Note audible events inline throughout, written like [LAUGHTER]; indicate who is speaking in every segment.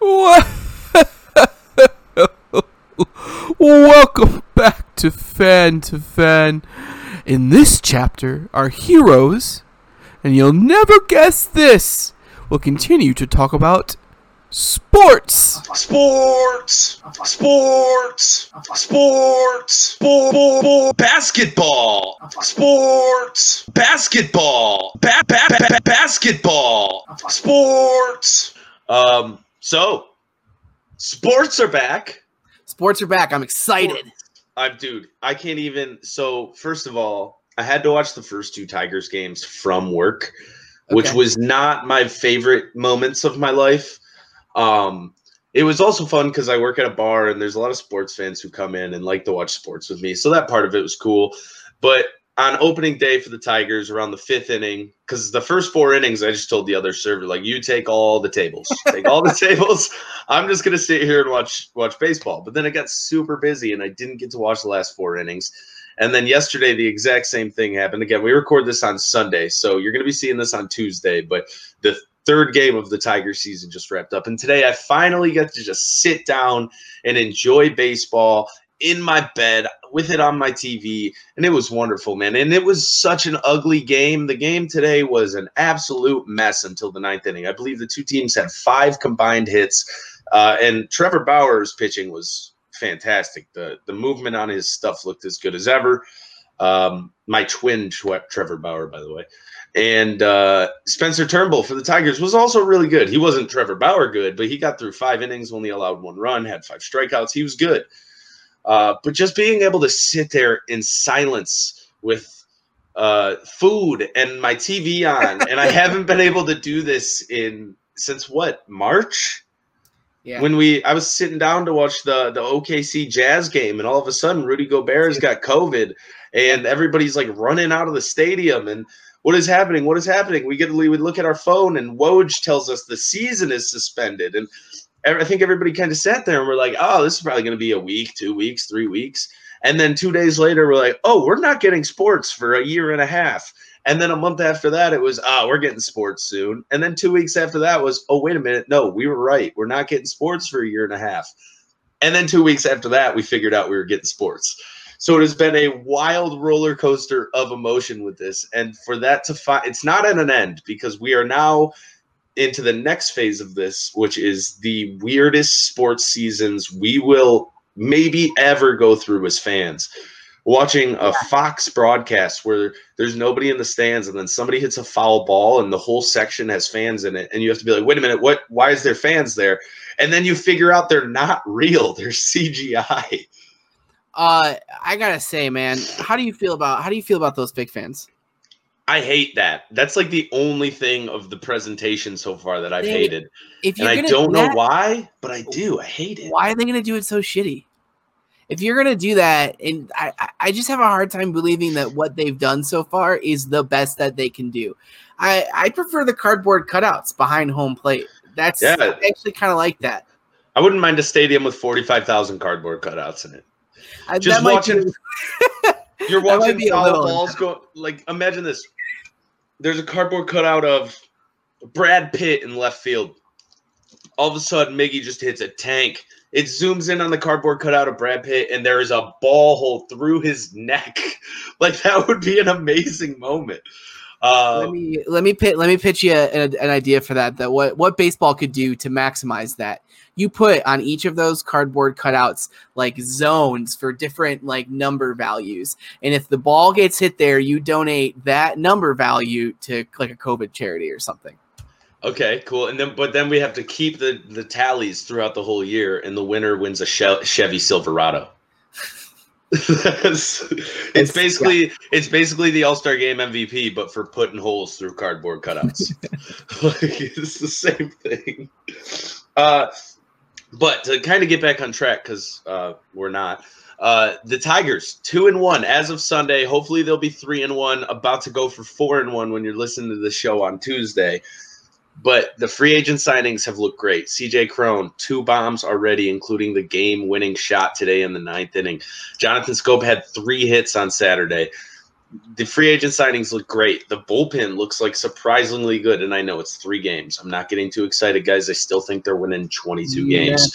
Speaker 1: [LAUGHS] Welcome back to Fan to Fan. In this chapter, our heroes, and you'll never guess this, will continue to talk about sports.
Speaker 2: Sports, sports, sports, sport, basketball, sports, basketball, ba- ba- ba- ba- basketball, sports. Um, so sports are back.
Speaker 3: Sports are back. I'm excited.
Speaker 2: I'm dude. I can't even. So first of all, I had to watch the first two Tigers games from work, which was not my favorite moments of my life. Um, it was also fun because I work at a bar and there's a lot of sports fans who come in and like to watch sports with me. So that part of it was cool. But on opening day for the Tigers around the fifth inning, because the first four innings, I just told the other server, like, you take all the tables. Take all the [LAUGHS] tables. I'm just gonna sit here and watch watch baseball. But then it got super busy and I didn't get to watch the last four innings. And then yesterday, the exact same thing happened. Again, we record this on Sunday, so you're going to be seeing this on Tuesday. But the third game of the Tiger season just wrapped up. And today, I finally got to just sit down and enjoy baseball in my bed with it on my TV. And it was wonderful, man. And it was such an ugly game. The game today was an absolute mess until the ninth inning. I believe the two teams had five combined hits. Uh, and Trevor Bauer's pitching was fantastic. The the movement on his stuff looked as good as ever. Um, my twin Trevor Bauer, by the way, and uh, Spencer Turnbull for the Tigers was also really good. He wasn't Trevor Bauer good, but he got through five innings, only allowed one run, had five strikeouts. He was good. Uh, but just being able to sit there in silence with uh, food and my TV on, and I [LAUGHS] haven't been able to do this in since what March
Speaker 3: Yeah.
Speaker 2: when we I was sitting down to watch the the OKC Jazz game, and all of a sudden Rudy Gobert's got COVID, and everybody's like running out of the stadium, and what is happening? What is happening? We get we would look at our phone, and Woj tells us the season is suspended, and I think everybody kind of sat there and we're like, oh, this is probably going to be a week, two weeks, three weeks, and then two days later we're like, oh, we're not getting sports for a year and a half. And then a month after that, it was, ah, we're getting sports soon. And then two weeks after that was, oh, wait a minute. No, we were right. We're not getting sports for a year and a half. And then two weeks after that, we figured out we were getting sports. So it has been a wild roller coaster of emotion with this. And for that to find, it's not at an end because we are now into the next phase of this, which is the weirdest sports seasons we will maybe ever go through as fans. Watching a Fox broadcast where there's nobody in the stands and then somebody hits a foul ball and the whole section has fans in it and you have to be like wait a minute what why is there fans there? And then you figure out they're not [LAUGHS] real they're CGI
Speaker 3: Uh, I gotta say, man, how do you feel about how do you feel about those big fans?
Speaker 2: I hate that that's like the only thing of the presentation so far that I've
Speaker 3: it.
Speaker 2: hated
Speaker 3: If
Speaker 2: and I don't
Speaker 3: do
Speaker 2: know
Speaker 3: that,
Speaker 2: why but I do I hate it
Speaker 3: why are they gonna do it so shitty? If you're gonna do that, and I, I- just have a hard time believing that what they've done so far is the best that they can do. I I prefer the cardboard cutouts behind home plate. That's
Speaker 2: Yeah.
Speaker 3: I actually kind of like that.
Speaker 2: I wouldn't mind a stadium with 45,000 cardboard cutouts in it
Speaker 3: I,
Speaker 2: Just watching- [LAUGHS] You're [LAUGHS] watching foul balls go like imagine this. There's a cardboard cutout of Brad Pitt in left field. All of a sudden, Miggy just hits a tank. It zooms in on the cardboard cutout of Brad Pitt, and there is a ball hole through his neck. [LAUGHS] Like that would be an amazing moment. Uh,
Speaker 3: let me let me pit, let me pitch you a, an idea for that. That what what baseball could do to maximize that. You put on each of those cardboard cutouts like zones for different like number values, and if the ball gets hit there, you donate that number value to like a COVID charity or something.
Speaker 2: okay, cool. And then, but then we have to keep the the tallies throughout the whole year, and the winner wins a Che- Chevy Silverado. it's, [LAUGHS] it's basically it's basically the All Star Game MVP, but for putting holes through cardboard cutouts. [LAUGHS] like, it's the same thing. Uh, but to kind of get back on track, because uh, we're not. Uh, the Tigers two and one as of Sunday. Hopefully they'll be three and one. About to go for four and one when you're listening to the show on Tuesday. But the free agent signings have looked great. CJ Cron, two bombs already, including the game winning shot today in the ninth inning. Jonathan Schoop had three hits on Saturday. The free agent signings look great. The bullpen looks like surprisingly good, and I know it's three games. I'm not getting too excited, guys. I still think they're winning 22
Speaker 3: Yeah.
Speaker 2: games.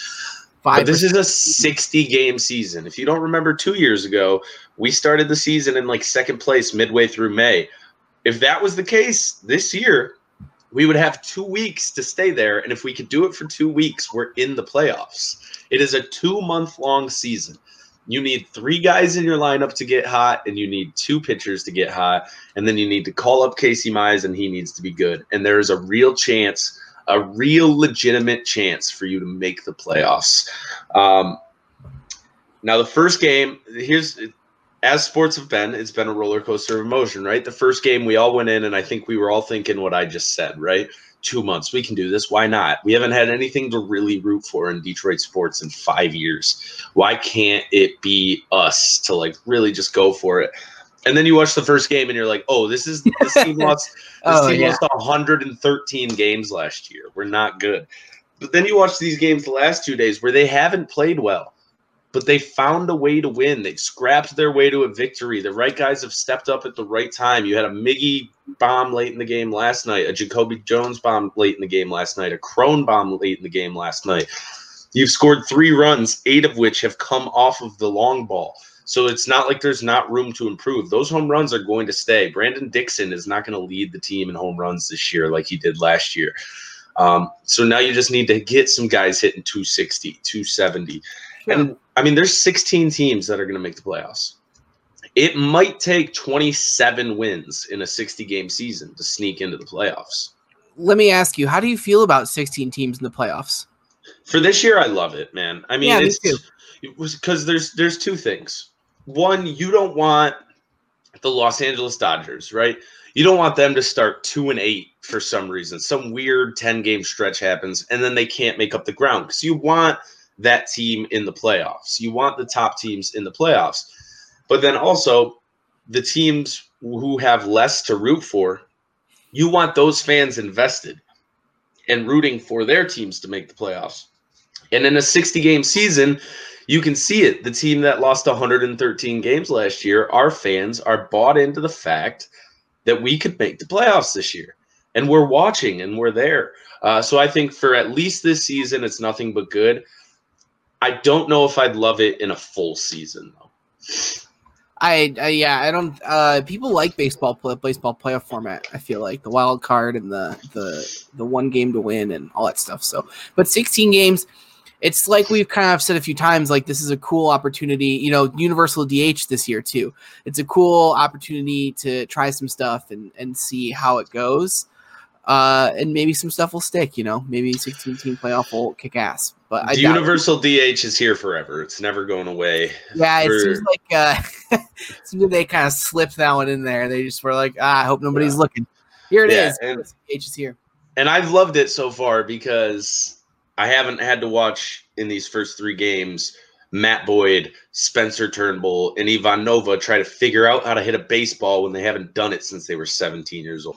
Speaker 2: But this is a 60 game season. If you don't remember, two years ago, we started the season in like second place midway through May. If that was the case this year, we would have two weeks to stay there. And if we could do it for two weeks, we're in the playoffs. It is a two month long season. You need three guys in your lineup to get hot, and you need two pitchers to get hot. And then you need to call up Casey Mize, and he needs to be good. And there is a real chance, a real legitimate chance for you to make the playoffs. Um, now, the first game, here's as sports have been, it's been a roller coaster of emotion, right? The first game, we all went in, and I think we were all thinking what I just said, right? Two months, we can do this. Why not? We haven't had anything to really root for in Detroit sports in five years. Why can't it be us to like really just go for it? And then you watch the first game, and you're like, "Oh, this is this team [LAUGHS] lost. This
Speaker 3: Oh,
Speaker 2: team
Speaker 3: yeah.
Speaker 2: lost 113 games last year. We're not good." But then you watch these games the last two days where they haven't played well but they found a way to win. They scrapped their way to a victory. The right guys have stepped up at the right time. You had a Miggy bomb late in the game last night, a Jacoby Jones bomb late in the game last night, a Cron bomb late in the game last night. You've scored three runs, eight of which have come off of the long ball. So it's not like there's not room to improve. Those home runs are going to stay. Brandon Dixon is not going to lead the team in home runs this year like he did last year. Um, so now you just need to get some guys hitting 260, 270. And I mean, there's 16 teams that are going to make the playoffs. It might take 27 wins in a 60 game season to sneak into the playoffs.
Speaker 3: Let me ask you, how do you feel about 16 teams in the playoffs?
Speaker 2: For this year, I love it, man. I mean,
Speaker 3: Yeah,
Speaker 2: it's
Speaker 3: too.
Speaker 2: it was because there's there's two things. One, you don't want the Los Angeles Dodgers, right? You don't want them to start two and eight for some reason. Some weird 10 game stretch happens, and then they can't make up the ground because you want that team in the playoffs. You want the top teams in the playoffs. But then also, the teams who have less to root for, you want those fans invested and rooting for their teams to make the playoffs. And in a 60 game season, you can see it. The team that lost 113 games last year, our fans are bought into the fact that we could make the playoffs this year. And we're watching and we're there. Uh, so I think for at least this season, it's nothing but good. I don't know if I'd love it in a full season, though.
Speaker 3: I, I yeah, I don't. Uh, people like baseball play, baseball playoff format. I feel like the wild card and the the the one game to win and all that stuff. So, but 16 games, it's like we've kind of said a few times. Like this is a cool opportunity. You know, universal DH this year too. It's a cool opportunity to try some stuff and and see how it goes. Uh, and maybe some stuff will stick. You know, maybe 16 team playoff will kick ass. But I
Speaker 2: the universal DH is here forever. It's never going away.
Speaker 3: Yeah, it
Speaker 2: for-
Speaker 3: seems like uh, [LAUGHS] seems they kind of slipped that one in there. They just were like, ah, I hope nobody's
Speaker 2: Yeah.
Speaker 3: looking. Here it
Speaker 2: Yeah,
Speaker 3: is.
Speaker 2: and-
Speaker 3: H is here.
Speaker 2: and I've loved it so far because I haven't had to watch in these first three games Matt Boyd, Spencer Turnbull, and Ivan Nova try to figure out how to hit a baseball when they haven't done it since they were 17 years old.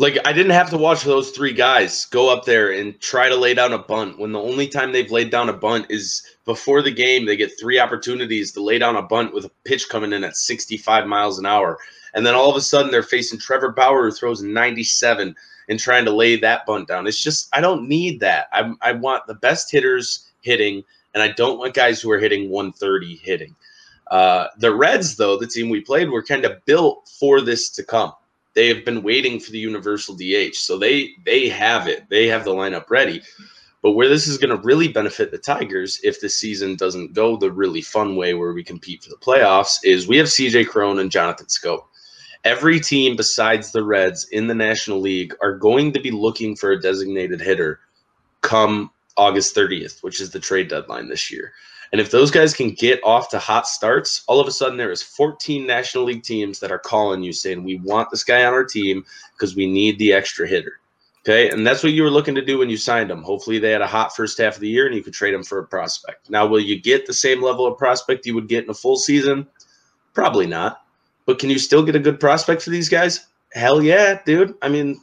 Speaker 2: Like I didn't have to watch those three guys go up there and try to lay down a bunt when the only time they've laid down a bunt is before the game. They get three opportunities to lay down a bunt with a pitch coming in at 65 miles an hour. And then all of a sudden they're facing Trevor Bauer who throws 97 and trying to lay that bunt down. It's just I don't need that. I I want the best hitters hitting, and I don't want guys who are hitting 130 hitting. Uh, the Reds, though, the team we played, were kind of built for this to come. They have been waiting for the universal DH, so they they have it. They have the lineup ready. But where this is going to really benefit the Tigers, if the season doesn't go the really fun way where we compete for the playoffs, is we have CJ Cron and Jonathan Schoop every team besides the Reds in the National League are going to be looking for a designated hitter come August 30th, which is the trade deadline this year. And if those guys can get off to hot starts, all of a sudden there is 14 National League teams that are calling you saying, We want this guy on our team because we need the extra hitter. Okay. And that's what you were looking to do when you signed him. Hopefully they had a hot first half of the year and you could trade him for a prospect. Now, will you get the same level of prospect you would get in a full season? Probably not. But can you still get a good prospect for these guys? Hell yeah, dude. I mean,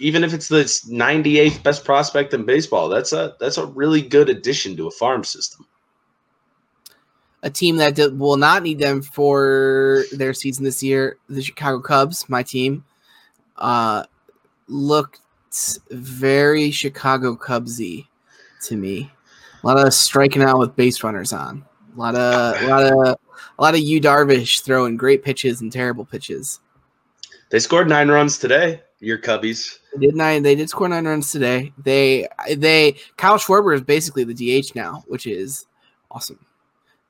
Speaker 2: even if it's the 98th best prospect in baseball, that's a that's a really good addition to a farm system.
Speaker 3: A team that d- will not need them for their season this year, the Chicago Cubs, my team, uh, looked very Chicago Cubsy to me. A lot of striking out with base runners on. A lot of a lot of a lot of Yu Darvish throwing great pitches and terrible pitches.
Speaker 2: They scored nine runs today. Your Cubbies.
Speaker 3: They did nine. They did score nine runs today. They they Kyle Schwarber is basically the DH now, which is awesome.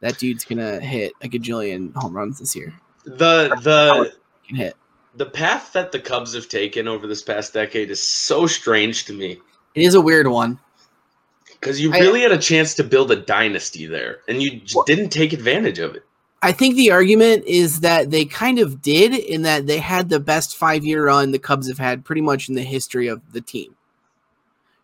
Speaker 3: That dude's gonna hit a gajillion home runs this year.
Speaker 2: The the
Speaker 3: Can hit.
Speaker 2: the path that the Cubs have taken over this past decade is so strange to me
Speaker 3: It is a weird one.
Speaker 2: because you
Speaker 3: I-
Speaker 2: really had a chance to build a dynasty there, and you just
Speaker 3: Well-
Speaker 2: didn't take advantage of it.
Speaker 3: I think the argument is that they kind of did in that they had the best five year run the Cubs have had pretty much in the history of the team.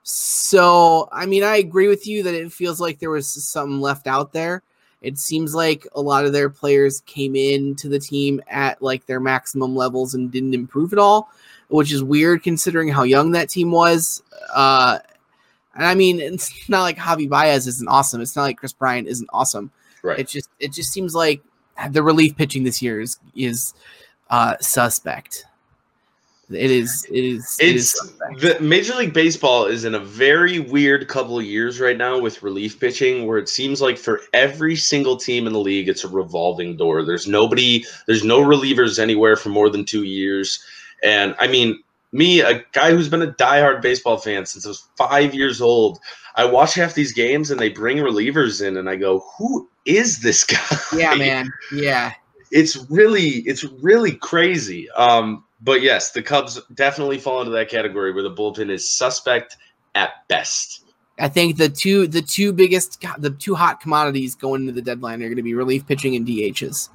Speaker 3: So, I mean, I agree with you that it feels like there was something left out there. It seems like a lot of their players came in to the team at like their maximum levels and didn't improve at all, which is weird considering how young that team was. Uh, and I mean, it's not like Javi Baez isn't awesome. It's not like Kris Bryant isn't awesome.
Speaker 2: Right.
Speaker 3: It just it just seems like the relief pitching this year is is uh suspect. It is it is it is
Speaker 2: It's the Major League Baseball is in a very weird couple of years right now with relief pitching, where it seems like for every single team in the league, it's a revolving door. There's nobody, there's no relievers anywhere for more than two years. And I mean, me, a guy who's been a diehard baseball fan since I was five years old, I watch half these games and they bring relievers in, and I go, "Who is this [LAUGHS] guy?"
Speaker 3: yeah, man. Yeah.
Speaker 2: it's really it's really crazy. Um, but yes, the Cubs definitely fall into that category where the bullpen is suspect at best.
Speaker 3: I think the two the two biggest the two hot commodities going into the deadline are going to be relief pitching and DHs.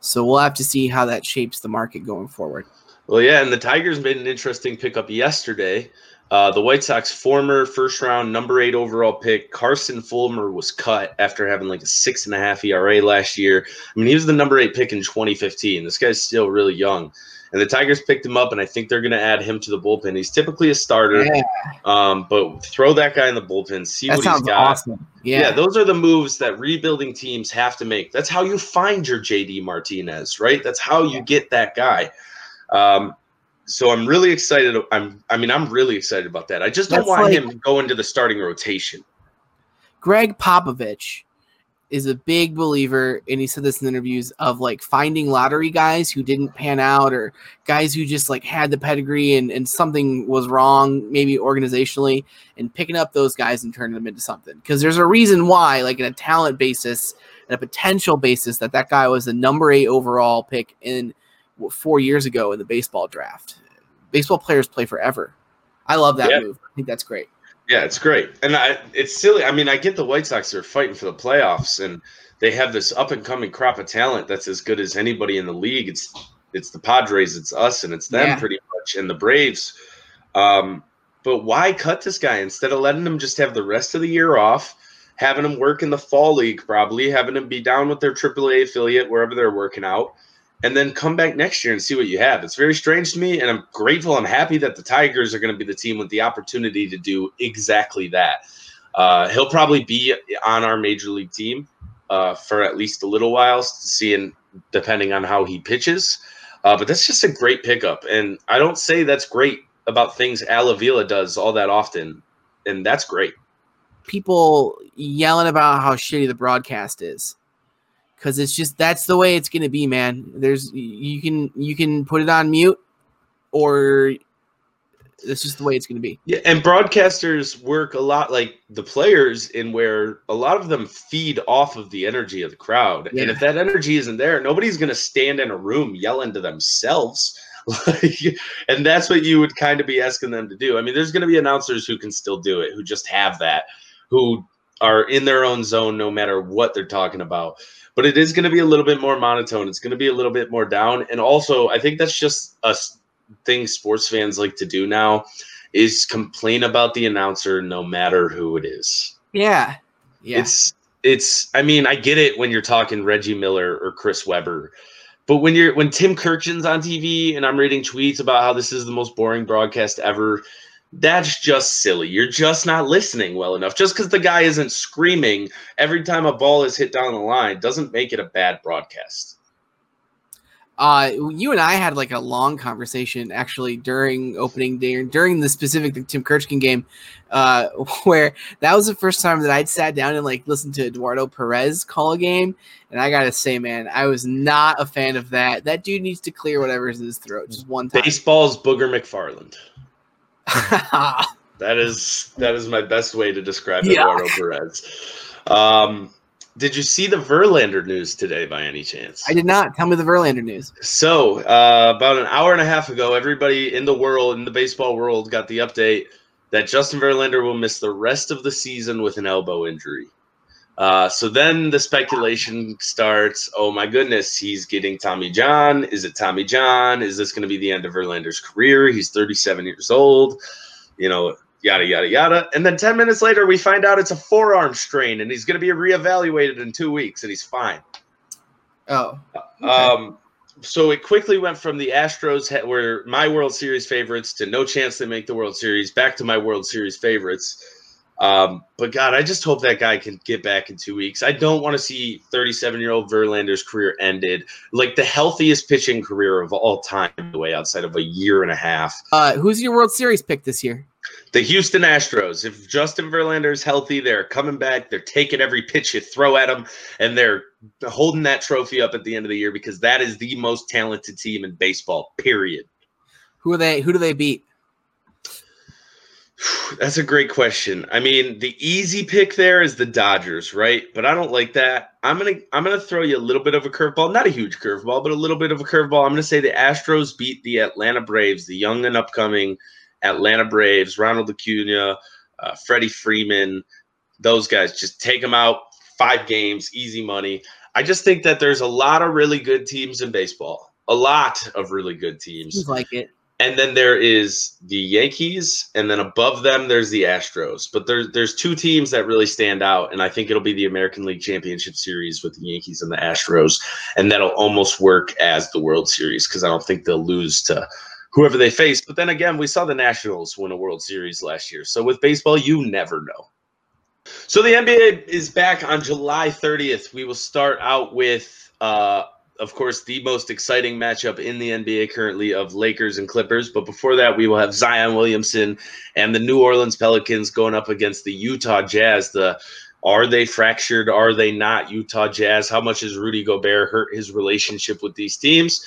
Speaker 3: So we'll have to see how that shapes the market going forward.
Speaker 2: Well, yeah, and the Tigers made an interesting pickup yesterday. Uh, the White Sox former first round number eight overall pick Carson Fulmer was cut after having like a six and a half ERA last year. I mean, he was the number eight pick in 2015. This guy's still really young. And the Tigers picked him up, and I think they're going to add him to the bullpen. He's typically a starter,
Speaker 3: Yeah,
Speaker 2: um, but throw that guy in the bullpen, see
Speaker 3: that
Speaker 2: what he's got.
Speaker 3: awesome.
Speaker 2: Yeah.
Speaker 3: Yeah.
Speaker 2: those are the moves that rebuilding teams have to make. That's how you find your JD Martinez, right? That's how you get that guy. Um, so I'm really excited. I'm, I mean, I'm really excited about that. I just don't
Speaker 3: That's
Speaker 2: want
Speaker 3: like-
Speaker 2: him going to the starting rotation.
Speaker 3: Gregg Popovich is a big believer, and he said this in interviews of like finding lottery guys who didn't pan out or guys who just like had the pedigree and, and something was wrong, maybe organizationally, and picking up those guys and turning them into something. Because there's a reason why, like in a talent basis and a potential basis, that that guy was the number eight overall pick in four years ago in the baseball draft. Baseball players play forever. I love that
Speaker 2: Yeah.
Speaker 3: move. I think that's great.
Speaker 2: Yeah, it's great, and I, it's silly. I mean, I get the White Sox are fighting for the playoffs, and they have this up and coming crop of talent that's as good as anybody in the league. It's it's the Padres, it's us, and it's them
Speaker 3: Yeah.
Speaker 2: pretty much, and the Braves. Um, but why cut this guy instead of letting him just have the rest of the year off, having him work in the fall league, probably having him be down with their AAA affiliate wherever they're working out, and then come back next year and see what you have. It's very strange to me, and I'm grateful. I'm happy that the Tigers are going to be the team with the opportunity to do exactly that. Uh, he'll probably be on our major league team uh, for at least a little while, seeing depending on how he pitches. Uh, but that's just a great pickup, and I don't say that's great about things Al Avila does all that often, and that's great.
Speaker 3: people yelling about how shitty the broadcast is because it's just that's the way it's going to be man there's you can you can put it on mute or it's just the way it's going to be
Speaker 2: Yeah, and broadcasters work a lot like the players in where a lot of them feed off of the energy of the crowd.
Speaker 3: Yeah.
Speaker 2: And if that energy isn't there, nobody's going to stand in a room yelling to themselves. [LAUGHS] Like, and that's what you would kind of be asking them to do. I mean, there's going to be announcers who can still do it, who just have that, who are in their own zone no matter what they're talking about. But it is going to be a little bit more monotone. It's going to be a little bit more down. And also, I think that's just a thing sports fans like to do now is complain about the announcer no matter who it is.
Speaker 3: yeah yeah
Speaker 2: It's it's I mean, I get it when you're talking Reggie Miller or Chris Webber. But when you're when Tim Kurkjian's on TV and I'm reading tweets about how this is the most boring broadcast ever, That's just silly. You're just not listening well enough. Just because the guy isn't screaming every time a ball is hit down the line doesn't make it a bad broadcast.
Speaker 3: Uh, you and I had like a long conversation actually during opening day during the specific Tim Kurkjian game, uh, [LAUGHS] where that was the first time that I'd sat down and like listened to Eduardo Perez call a game, and I gotta say, man, I was not a fan of that. That dude needs to clear whatever's in his throat just one time.
Speaker 2: Baseball's Booger McFarland. [LAUGHS] that is that is my best way to describe
Speaker 3: Yeah.
Speaker 2: Eduardo Perez. Um, did you see the Verlander news today by any chance?
Speaker 3: I did not. Tell me the Verlander news.
Speaker 2: So, uh, about an hour and a half ago, everybody in the world, in the baseball world, got the update that Justin Verlander will miss the rest of the season with an elbow injury. Uh, so then the speculation starts. Oh my goodness, he's getting Tommy John. Is it Tommy John? Is this going to be the end of Verlander's career? He's 37 years old. You know, yada yada yada. And then 10 minutes later, we find out it's a forearm strain, and he's going to be reevaluated in two weeks, and he's fine.
Speaker 3: Oh,
Speaker 2: Um, so it quickly went from the Astros, were my World Series favorites, to no chance they make the World Series, back to my World Series favorites. Um, but God, I just hope that guy can get back in two weeks. I don't want to see 37 year old Verlander's career ended, like the healthiest pitching career of all time, the way outside of a year and a half.
Speaker 3: uh, who's your World Series pick this year?
Speaker 2: The Houston Astros, if Justin Verlander is healthy, they're coming back. They're taking every pitch you throw at them, and they're holding that trophy up at the end of the year because that is the most talented team in baseball, period.
Speaker 3: Who are they? Who do they beat?
Speaker 2: That's a great question. I mean, the easy pick there is the Dodgers, right? But I don't like that. I'm gonna I'm gonna throw you a little bit of a curveball, not a huge curveball, but a little bit of a curveball. I'm gonna say the Astros beat the Atlanta Braves, the young and upcoming Atlanta Braves, Ronald Acuna, uh, Freddie Freeman, those guys. Just take them out, five games, easy money. I just think that there's a lot of really good teams in baseball, a lot of really good teams.
Speaker 3: Seems like it.
Speaker 2: And then there is the Yankees, and then above them there's the Astros. But there's there's two teams that really stand out, and I think it'll be the American League Championship Series with the Yankees and the Astros, and that'll almost work as the World Series because I don't think they'll lose to whoever they face. But then again, we saw the Nationals win a World Series last year, so with baseball, you never know. So the NBA is back on July 30th. We will start out with uh, of course, the most exciting matchup in the NBA currently of Lakers and Clippers. But before that, we will have Zion Williamson and the New Orleans Pelicans going up against the Utah Jazz. The are they fractured? Are they not? Utah Jazz. How much has Rudy Gobert hurt his relationship with these teams?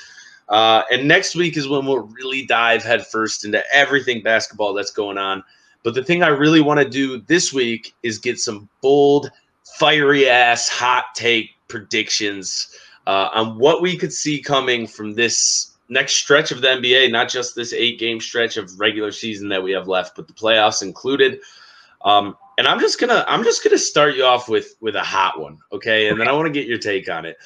Speaker 2: Uh, and next week is when we'll really dive headfirst into everything basketball that's going on. But the thing I really want to do this week is get some bold, fiery ass, hot take predictions uh, on what we could see coming from this next stretch of the NBA, not just this eight game stretch of regular season that we have left, but the playoffs included. Um, and I'm just gonna I'm just gonna start you off with with a hot one, okay? And then I want to get your take on it.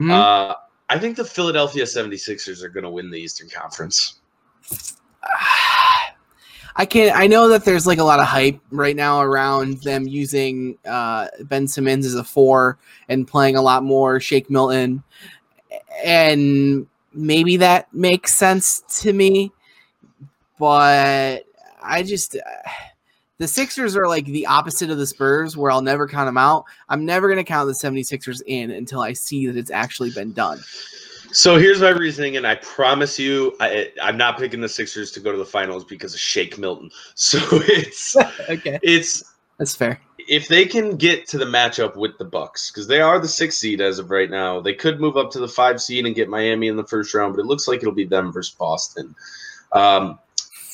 Speaker 3: Mhm.
Speaker 2: Uh, I think the Philadelphia 76ers are gonna win the Eastern Conference. [SIGHS] [SIGHS] [SIGHS]
Speaker 3: I can't. I know that there's like a lot of hype right now around them using uh, Ben Simmons as a four and playing a lot more Shake Milton, and maybe that makes sense to me, but I just [SIGHS] the Sixers are like the opposite of the Spurs, where I'll never count them out. I'm never gonna count the 76ers in until I see that it's actually been done.
Speaker 2: So here's my reasoning, and I promise you, I, I'm not picking the Sixers to go to the finals because of Shake Milton. [LAUGHS] So it's [LAUGHS]
Speaker 3: okay,
Speaker 2: it's
Speaker 3: that's fair.
Speaker 2: if they can get to the matchup with the Bucks, because they are the six seed as of right now, they could move up to the five seed and get Miami in the first round, but it looks like it'll be them versus Boston. Um,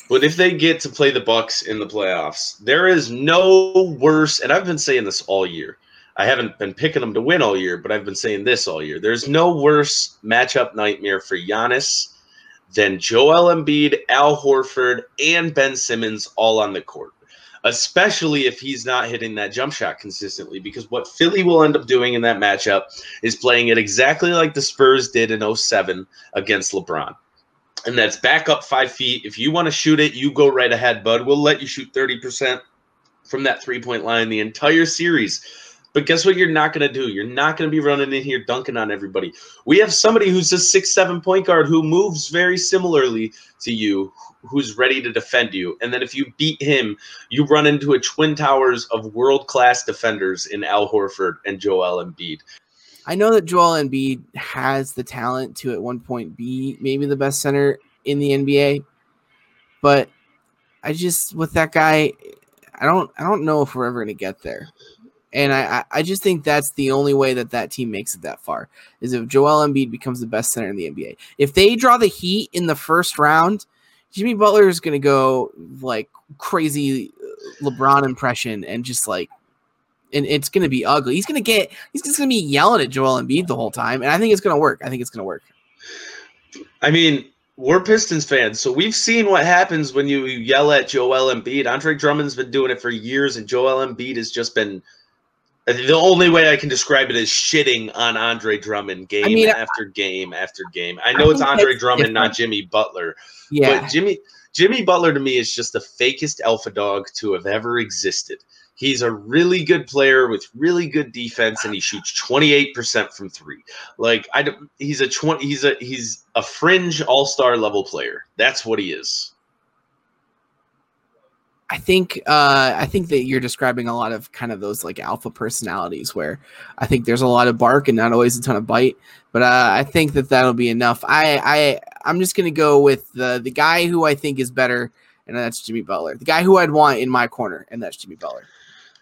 Speaker 2: but if they get to play the Bucks in the playoffs, there is no worse. And I've been saying this all year. I haven't been picking them to win all year, but I've been saying this all year. There's no worse matchup nightmare for Giannis than Joel Embiid, Al Horford, and Ben Simmons all on the court especially if he's not hitting that jump shot consistently. Because what Philly will end up doing in that matchup is playing it exactly like the Spurs did in 07 against LeBron. And that's back up five feet. If you want to shoot it, you go right ahead, bud. We'll let you shoot 30% from that three point line the entire series. But guess what you're not going to do? You're not going to be running in here dunking on everybody. We have somebody who's a six, seven point guard who moves very similarly to you, who's ready to defend you. And then if you beat him, you run into a twin towers of world class defenders in Al Horford and Joel Embiid.
Speaker 3: I know that Joel Embiid has the talent to at one point be maybe the best center in the NBA, but I just with that guy, I don't I don't know if we're ever going to get there. And I, I just think that's the only way that that team makes it that far is if Joel Embiid becomes the best center in the NBA. If they draw the Heat in the first round, Jimmy Butler is going to go like crazy uh, LeBron impression and just like, and it's going to be ugly. He's going to get, he's just going to be yelling at Joel Embiid the whole time. And I think it's going to work. I think it's going to work.
Speaker 2: I mean, we're Pistons fans, so we've seen what happens when you yell at Joel Embiid. Andre Drummond's been doing it for years, and Joel Embiid has just been the only way I can describe it is shitting on Andre Drummond game I mean, after game after game. I know I it's Andre Drummond, different. not Jimmy Butler. Yeah. But Jimmy Jimmy Butler to me is just the fakest alpha dog to have ever existed. He's a really good player with really good defense, and he shoots twenty eight percent from three. Like I, he's a twenty. He's a he's a fringe all star level player. That's what he is.
Speaker 3: I think uh, I think that you're describing a lot of kind of those like alpha personalities where I think there's a lot of bark and not always a ton of bite. But uh, I think that that'll be enough. I I I'm just gonna go with the the guy who I think is better, and that's Jimmy Butler. The guy who I'd want in my corner, and that's Jimmy Butler.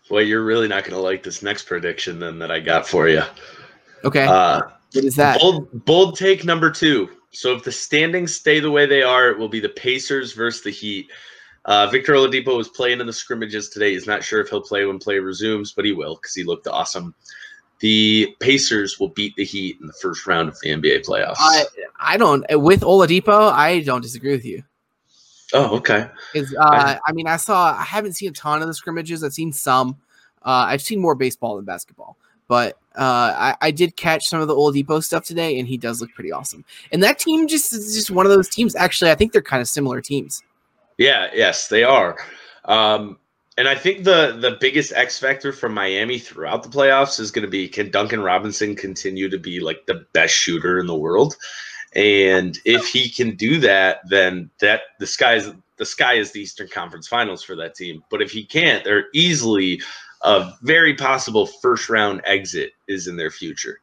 Speaker 2: Well, you're really not going to like this next prediction then that I got for you.
Speaker 3: Okay. Uh, what is that?
Speaker 2: Bold, bold take number two. So if the standings stay the way they are, it will be the Pacers versus the Heat. Uh, Victor Oladipo was playing in the scrimmages today. He's not sure if he'll play when play resumes, but he will because he looked awesome. The Pacers will beat the Heat in the first round of the NBA playoffs.
Speaker 3: I, I don't with Oladipo. I don't disagree with you.
Speaker 2: Oh, okay.
Speaker 3: Is uh, I mean, I saw. I haven't seen a ton of the scrimmages. I've seen some. Uh, I've seen more baseball than basketball, but uh, I, I did catch some of the Oladipo stuff today, and he does look pretty awesome. And that team just is just one of those teams. Actually, I think they're kind of similar teams.
Speaker 2: Yeah. Yes, they are. Um, and I think the the biggest X factor from Miami throughout the playoffs is going to be can Duncan Robinson continue to be like the best shooter in the world? And if he can do that, then that the sky is the sky is the Eastern Conference Finals for that team. But if he can't, they're easily a very possible first round exit is in their future.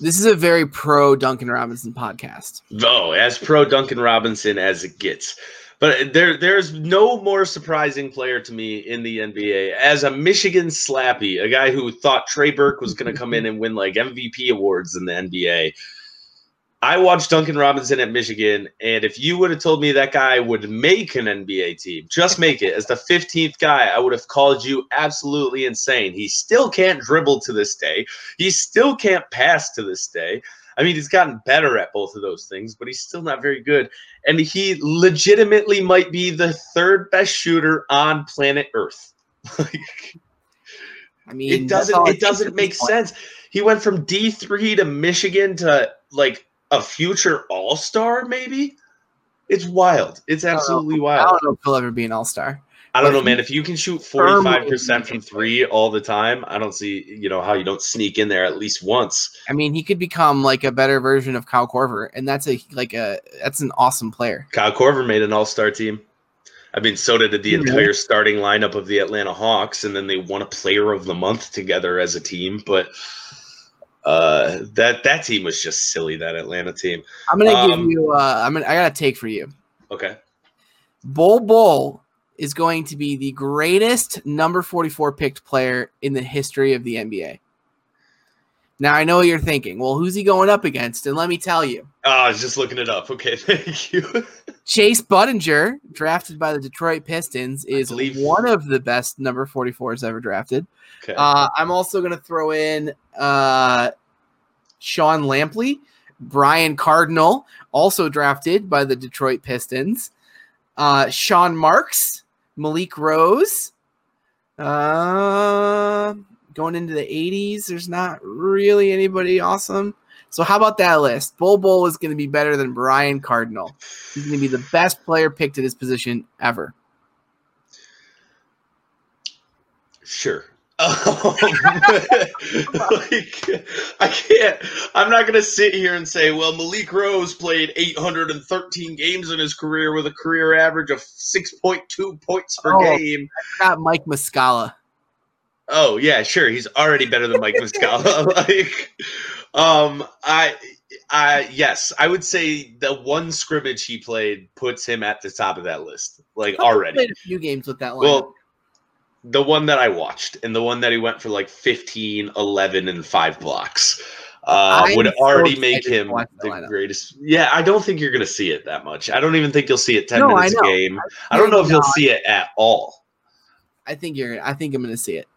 Speaker 3: This is a very pro Duncan Robinson podcast.
Speaker 2: Oh, as pro Duncan Robinson as it gets. But there, there's no more surprising player to me in the NBA as a Michigan slappy, a guy who thought Trey Burke was going to come in and win like MVP awards in the NBA. I watched Duncan Robinson at Michigan, and if you would have told me that guy would make an NBA team, just make it as the 15th guy, I would have called you absolutely insane. He still can't dribble to this day. He still can't pass to this day. I mean, he's gotten better at both of those things, but he's still not very good. And he legitimately might be the third best shooter on planet Earth. [LAUGHS] I mean, it doesn't it doesn't make sense. He went from D3 to Michigan to like a future All Star, maybe. It's wild. It's absolutely
Speaker 3: I
Speaker 2: wild.
Speaker 3: I don't know if he'll ever be an All Star.
Speaker 2: I don't know, man. If you can shoot forty five percent from three all the time, I don't see you know how you don't sneak in there at least once.
Speaker 3: I mean, he could become like a better version of Kyle Korver, and that's a like a that's an awesome player.
Speaker 2: Kyle Korver made an All Star team. I mean, so did the entire starting lineup of the Atlanta Hawks, and then they won a Player of the Month together as a team. But uh, that that team was just silly. That Atlanta team.
Speaker 3: I'm gonna um, give you. Uh, I'm gonna. I got a take for you.
Speaker 2: Okay.
Speaker 3: Bull Bol is going to be the greatest number 44 picked player in the history of the NBA. Now I know what you're thinking. Well, who's he going up against? And let me tell you.
Speaker 2: Oh, I was just looking it up. Okay, [LAUGHS] thank you.
Speaker 3: Chase Budinger, drafted by the Detroit Pistons, is believe... one of the best number 44s ever drafted. Okay. Uh, I'm also going to throw in uh, Sean Lampley, Brian Cardinal, also drafted by the Detroit Pistons. Uh, Sean Marks, Malik Rose. Uh, going into the 80s, there's not really anybody awesome. So how about that list? Bol Bol is going to be better than Brian Cardinal. He's going to be the best player picked at his position ever.
Speaker 2: Sure. Um, [LAUGHS] like, I can't. I'm not going to sit here and say, well, Malik Rose played 813 games in his career with a career average of 6.2 points per
Speaker 3: Oh.
Speaker 2: game.
Speaker 3: Not Mike Muscala.
Speaker 2: Oh yeah, sure. He's already better than Mike Muscala. [LAUGHS] like, um, I, I yes, I would say the one scrimmage he played puts him at the top of that list. Like
Speaker 3: Played
Speaker 2: already,
Speaker 3: a few games with that lineup.
Speaker 2: well, the one that I watched and the one that he went for like 15, 11, and five blocks. Uh,
Speaker 3: I'm
Speaker 2: would
Speaker 3: so
Speaker 2: already make him
Speaker 3: the
Speaker 2: greatest. Yeah, I don't think you're going to see it that much. I don't even think you'll see it 10
Speaker 3: No, I
Speaker 2: minutes a
Speaker 3: know.
Speaker 2: game. I don't know if
Speaker 3: Maybe
Speaker 2: you'll see it at all.
Speaker 3: I think you're. I think I'm going to see it.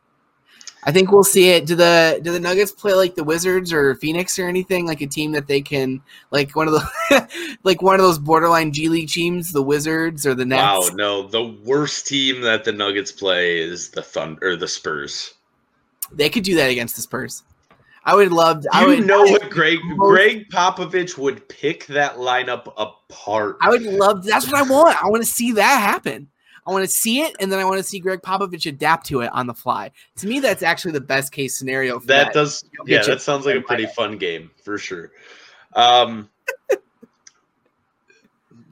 Speaker 3: I think we'll see it. Do the do the Nuggets play like the Wizards or Phoenix or anything like a team that they can like one of the [LAUGHS] like one of those borderline G League teams, the Wizards or the Nets?
Speaker 2: Wow, no, the worst team that the Nuggets play is the Thunder or the Spurs.
Speaker 3: They could do that against the Spurs. I would love. I
Speaker 2: You
Speaker 3: would
Speaker 2: know what Greg
Speaker 3: most-
Speaker 2: Gregg Popovich would pick that lineup apart.
Speaker 3: I would love. That's what I want. I want to see that happen. I want to see it, and then I want to see Gregg Popovich adapt to it on the fly. To me, that's actually the best case scenario. For
Speaker 2: that
Speaker 3: that,
Speaker 2: does
Speaker 3: Jokic
Speaker 2: yeah, that sounds like a pretty fun game for sure. Um [LAUGHS]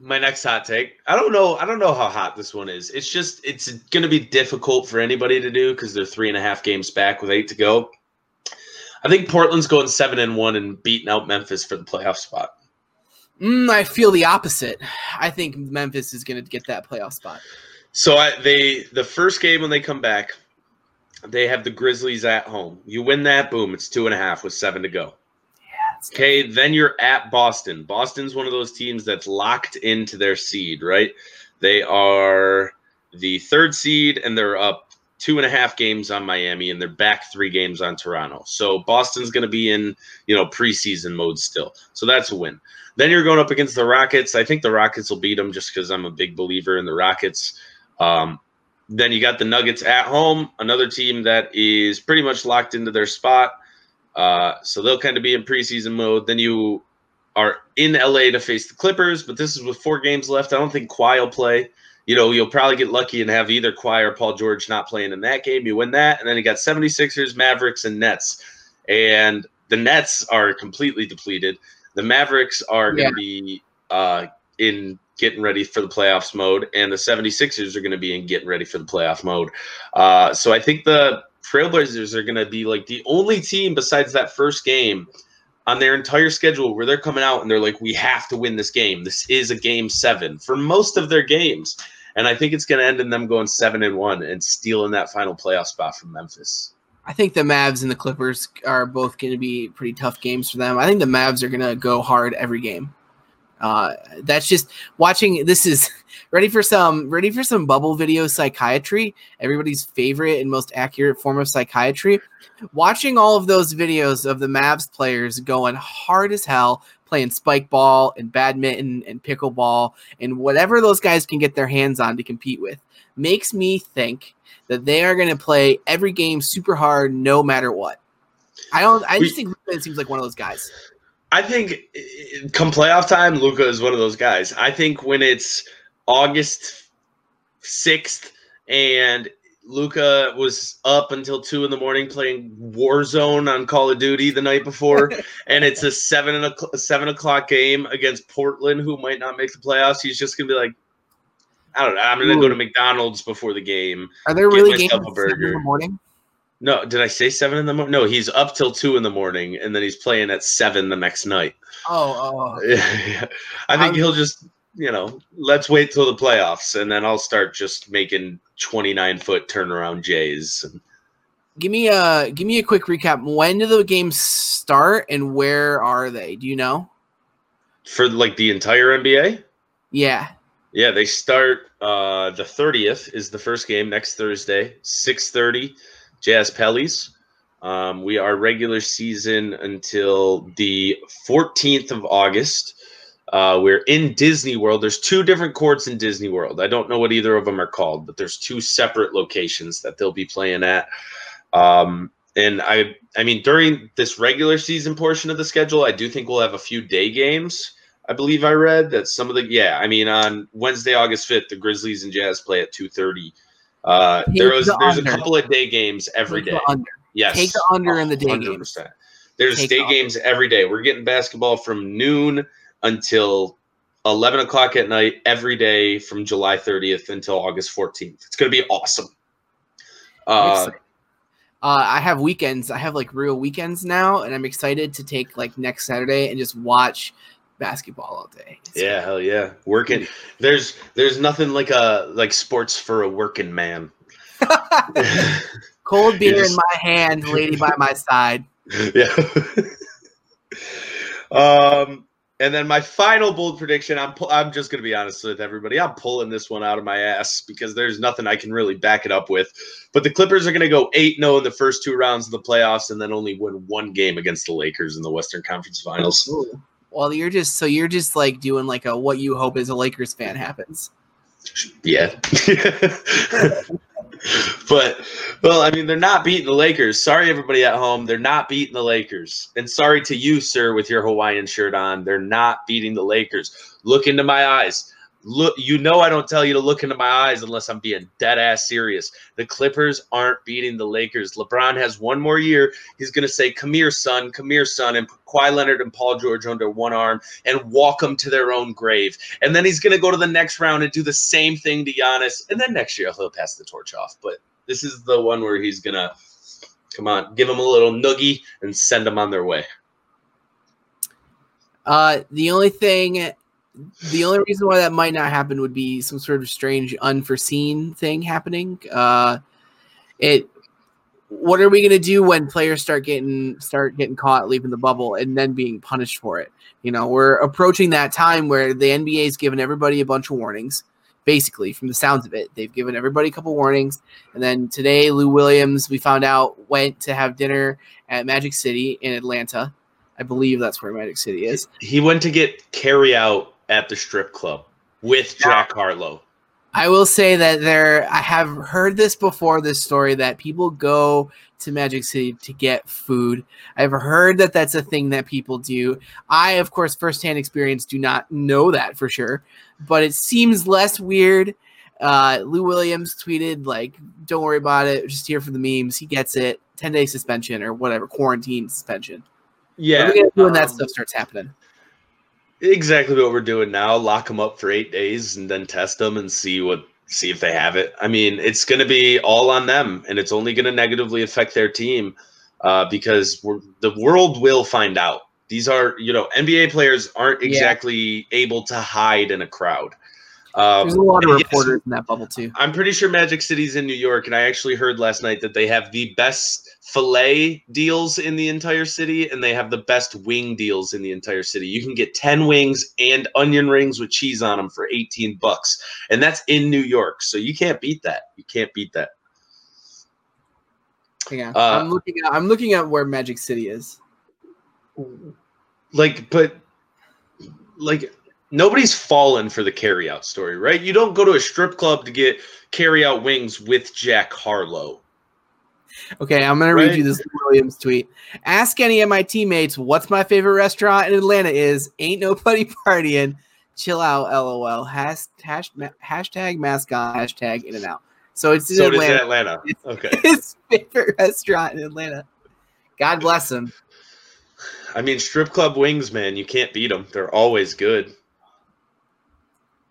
Speaker 2: my next hot take. I don't know. I don't know how hot this one is. It's just it's gonna be difficult for anybody to do because they're three and a half games back with eight to go. I think Portland's going seven and one and beating out Memphis for the playoff spot.
Speaker 3: Mm, I feel the opposite. I think Memphis is going to get that playoff spot.
Speaker 2: So I, they the first game when they come back, they have the Grizzlies at home. You win that, boom, it's two and a half with seven to go. Okay, then you're at Boston. Boston's one of those teams that's locked into their seed, right? They are the third seed and they're up two and a half games on Miami and they're back three games on Toronto. So Boston's going to be in, you know, preseason mode still. So that's a win. Then you're going up against the Rockets. I think the Rockets will beat them just because I'm a big believer in the Rockets. Um, then you got the Nuggets at home, another team that is pretty much locked into their spot. Uh, so they'll kind of be in preseason mode. Then you are in LA to face the Clippers, but this is with four games left. I don't think Kawhi will play. You know, you'll probably get lucky and have either Kawhi or Paul George not playing in that game. You win that, and then you got 76ers, Mavericks, and Nets. And the Nets are completely depleted. The Mavericks are going to be uh, in getting ready for the playoffs mode, and the 76ers are going to be in getting ready for the playoff mode. Uh, so I think the Trailblazers are going to be like the only team besides that first game on their entire schedule where they're coming out and they're like, we have to win this game. This is a game seven for most of their games. And I think it's going to end in them going seven and one and stealing that final playoff spot from Memphis.
Speaker 3: I think the Mavs and the Clippers are both going to be pretty tough games for them. I think the Mavs are going to go hard every game. Uh, that's just watching. This is [LAUGHS] ready for some ready for some bubble video psychiatry. Everybody's favorite and most accurate form of psychiatry. Watching all of those videos of the Mavs players going hard as hell, playing spike ball and badminton and pickleball and whatever those guys can get their hands on to compete with, makes me think that they are going to play every game super hard, no matter what. I don't. I
Speaker 2: We-
Speaker 3: just think Luka seems like one of those guys.
Speaker 2: I think come playoff time, Luka is one of those guys. I think when it's August 6th and Luka was up until two in the morning playing Warzone on Call of Duty the night before, [LAUGHS] and it's a seven and a seven o'clock game against Portland, who might not make the playoffs. He's just gonna be like, I don't know. I'm gonna go to McDonald's before the game.
Speaker 3: Are there really games
Speaker 2: a
Speaker 3: seven in the morning?
Speaker 2: No, did I say seven in the morning? No, he's up till two in the morning, and then he's playing at seven the next night.
Speaker 3: Oh, oh, [LAUGHS]
Speaker 2: I think
Speaker 3: I'm-
Speaker 2: he'll just, you know, let's wait till the playoffs, and then I'll start just making twenty nine foot turnaround J's.
Speaker 3: give me a give me a quick recap. When do the games start and where are they? Do you know?
Speaker 2: For like the entire NBA,
Speaker 3: Yeah.
Speaker 2: yeah, they start uh the thirtieth is the first game next Thursday, six thirty, Jazz Pellies. Um, we are regular season until the fourteenth of August. Uh, we're in Disney World. There's two different courts in Disney World. I don't know what either of them are called, but there's two separate locations that they'll be playing at. Um, and I, I mean, during this regular season portion of the schedule, I do think we'll have a few day games. I believe I read that some of the, yeah, I mean, on Wednesday, August 5th, the Grizzlies and Jazz play at 2:30 Uh, there was
Speaker 3: the
Speaker 2: there's
Speaker 3: under.
Speaker 2: a couple of day games every
Speaker 3: Take
Speaker 2: day.
Speaker 3: under.
Speaker 2: Yes,
Speaker 3: Take the under in the day
Speaker 2: 100%.
Speaker 3: games.
Speaker 2: There's
Speaker 3: Take
Speaker 2: day
Speaker 3: the
Speaker 2: games every day. We're getting basketball from noon until 11 o'clock at night every day from July 30th until August 14th. It's going to be awesome. Uh.
Speaker 3: Uh, I have weekends. I have like real weekends now, and I'm excited to take like next Saturday and just watch basketball all day. It's
Speaker 2: yeah, hell yeah. Working there's there's nothing like a like sports for a working man. [LAUGHS]
Speaker 3: Cold beer
Speaker 2: just-
Speaker 3: in my hand, lady by my side. [LAUGHS]
Speaker 2: yeah. [LAUGHS] um, and then my final bold prediction. I'm pu- I'm just gonna be honest with everybody. I'm pulling this one out of my ass because there's nothing I can really back it up with. But the Clippers are gonna go eight 0 in the first two rounds of the playoffs, and then only win one game against the Lakers in the Western Conference Finals.
Speaker 3: Well, you're just so you're just like doing like a what you hope as a Lakers fan happens.
Speaker 2: Yeah. [LAUGHS] but well, I mean, they're not beating the Lakers. Sorry, everybody at home. They're not beating the Lakers. And sorry to you, sir, with your Hawaiian shirt on. They're not beating the Lakers. Look into my eyes. Look, you know I don't tell you to look into my eyes unless I'm being dead ass serious. The Clippers aren't beating the Lakers. LeBron has one more year. He's gonna say, "Come here, son. Come here, son," and put Kawhi Leonard and Paul George under one arm and walk them to their own grave. And then he's going to go to the next round and do the same thing to Giannis. And then next year he'll pass the torch off. But this is the one where he's going to come on, give him a little noogie and send them on their way.
Speaker 3: Uh, the only thing, the only reason why that might not happen would be some sort of strange, unforeseen thing happening. Uh, it. What are we gonna do when players start getting start getting caught leaving the bubble and then being punished for it? You know, we're approaching that time where the NBA NBA's given everybody a bunch of warnings. Basically, from the sounds of it, they've given everybody a couple warnings. And then today, Lou Williams, we found out, went to have dinner at Magic City in Atlanta. I believe that's where Magic City is.
Speaker 2: He went to get carry out at the strip club with Jack Harlow.
Speaker 3: I will say that there, I have heard this before. This story that people go to Magic City to get food. I've heard that that's a thing that people do. I, of course, firsthand experience, do not know that for sure, but it seems less weird. Uh, Lou Williams tweeted like, "Don't worry about it. Just here for the memes. He gets it. Ten day suspension or whatever, quarantine suspension.
Speaker 2: Yeah.
Speaker 3: what are we gonna do when that
Speaker 2: um,
Speaker 3: stuff starts happening?
Speaker 2: Exactly what we're doing now. Lock them up for eight days and then test them and see what see if they have it. I mean, it's going to be all on them, and it's only going to negatively affect their team uh, because we're, the world will find out. These are, you know, NBA players aren't
Speaker 3: Yeah.
Speaker 2: exactly able to hide in a crowd. Um,
Speaker 3: There's a lot of
Speaker 2: and yes,
Speaker 3: reporters in that bubble too.
Speaker 2: I'm pretty sure Magic City's in New York, and I actually heard last night that they have the best fillet deals in the entire city, and they have the best wing deals in the entire city. You can get 10 wings and onion rings with cheese on them for 18 bucks, and that's in New York. So you can't beat that. You can't beat that.
Speaker 3: On.
Speaker 2: Uh,
Speaker 3: I'm looking at I'm looking at where Magic City is.
Speaker 2: Like, but like nobody's fallen for the carry out story, right? You don't go to a strip club to get carry out wings with Jack Harlow.
Speaker 3: Okay, I'm gonna read you this Williams tweet. Ask any of my teammates what's my favorite restaurant in Atlanta is. Ain't nobody [LAUGHS] partying. Chill out, lol. Hash, hash, ma- hashtag mascot, hashtag in and out. So it's in
Speaker 2: So does
Speaker 3: Atlanta.
Speaker 2: Atlanta. [LAUGHS] Okay. [LAUGHS]
Speaker 3: His favorite restaurant in Atlanta. God bless him.
Speaker 2: I mean, strip club wings, man, you can't beat them. They're always good.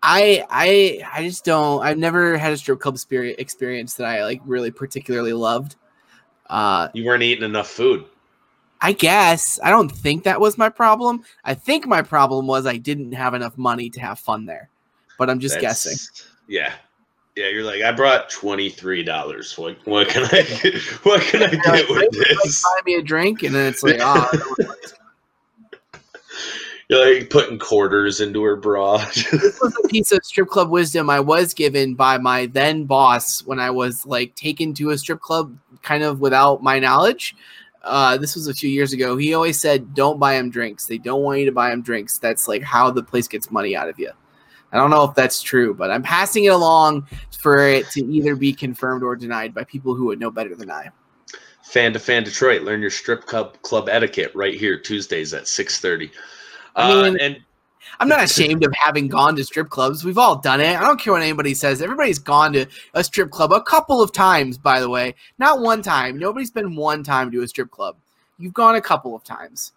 Speaker 3: I I I just don't. I've never had a strip club spirit experience that I like really particularly loved. Uh,
Speaker 2: You weren't eating enough food.
Speaker 3: I guess I don't think that was my problem. I think my problem was I didn't have enough money to have fun there. But I'm just
Speaker 2: That's-
Speaker 3: guessing.
Speaker 2: Yeah. Yeah, you're like, I brought twenty three dollars. What what can I [LAUGHS] what can I get with this?
Speaker 3: Buy me a drink, and then it's like, oh,
Speaker 2: You're like putting quarters into her bra. [LAUGHS]
Speaker 3: this was a piece of strip club wisdom I was given by my then boss when I was like taken to a strip club, kind of without my knowledge. Uh, this was a few years ago. He always said, "Don't buy him drinks. They don't want you to buy him drinks. That's like how the place gets money out of you." I don't know if that's true, but I'm passing it along for it to either be confirmed or denied by people who would know better than I.
Speaker 2: fan to fan Detroit, learn your strip club club etiquette right here Tuesdays at six thirty.
Speaker 3: I
Speaker 2: Uh,
Speaker 3: mean-
Speaker 2: and
Speaker 3: I'm not ashamed of having gone to strip clubs. We've all done it. I don't care what anybody says. Everybody's gone to a strip club a couple of times, by the way. Not one time. Nobody's been one time to a strip club. You've gone a couple of times.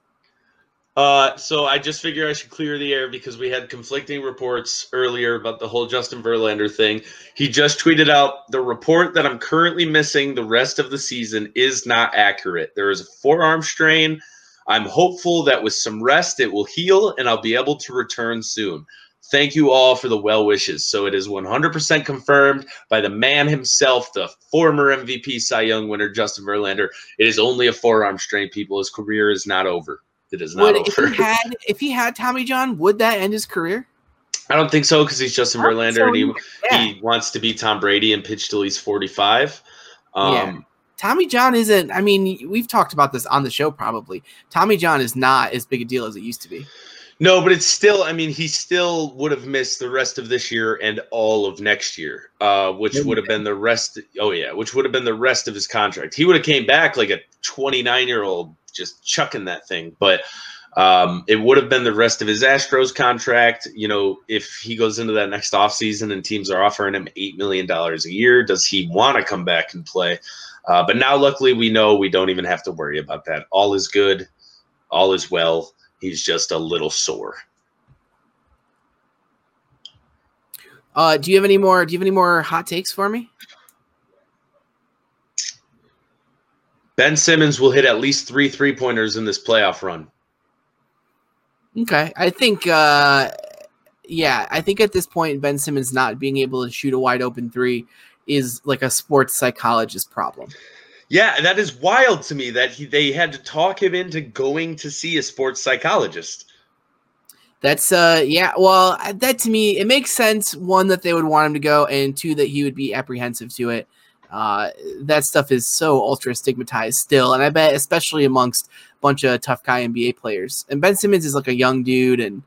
Speaker 2: Uh, so I just figure I should clear the air because we had conflicting reports earlier about the whole Justin Verlander thing. He just tweeted out the report that I'm currently missing the rest of the season is not accurate. There is a forearm strain. I'm hopeful that with some rest it will heal and I'll be able to return soon. Thank you all for the well wishes. So it is 100% confirmed by the man himself, the former MVP Cy Young winner, Justin Verlander. It is only a forearm strain, people. His career is not over. It is not
Speaker 3: Would, if
Speaker 2: over.
Speaker 3: he [LAUGHS] had if he had Tommy John, would that end his career?
Speaker 2: I don't think so because he's Justin
Speaker 3: I don't think
Speaker 2: Verlander
Speaker 3: so
Speaker 2: and he.
Speaker 3: Yeah.
Speaker 2: he wants to be Tom Brady and pitch till he's 45. Um,
Speaker 3: Yeah. Tommy John isn't. I mean, we've talked about this on the show. Probably Tommy John is not as big a deal as it used to be.
Speaker 2: No, but it's still, I mean, he still would have missed the rest of this year and all of next year, uh, which would have been the rest. Oh, yeah, which would have been the rest of his contract. He would have came back like a 29 year old just chucking that thing. But um, it would have been the rest of his Astros contract. You know, if he goes into that next offseason and teams are offering him $8 million a year, does he want to come back and play? Uh, but now, luckily, we know we don't even have to worry about that. All is good, all is well. He's just a little sore.
Speaker 3: Uh, do you have any more? Do you have any more hot takes for me?
Speaker 2: Ben Simmons will hit at least three three pointers in this playoff run.
Speaker 3: Okay, I think. Uh, yeah, I think at this point, Ben Simmons not being able to shoot a wide open three is like a sports psychologist problem.
Speaker 2: Yeah, that is wild to me that he, they had to talk him into going to see a sports psychologist.
Speaker 3: That's uh yeah, well that to me it makes sense one that they would want him to go and two that he would be apprehensive to it. Uh that stuff is so ultra stigmatized still and I bet especially amongst a bunch of tough guy NBA players. And Ben Simmons is like a young dude and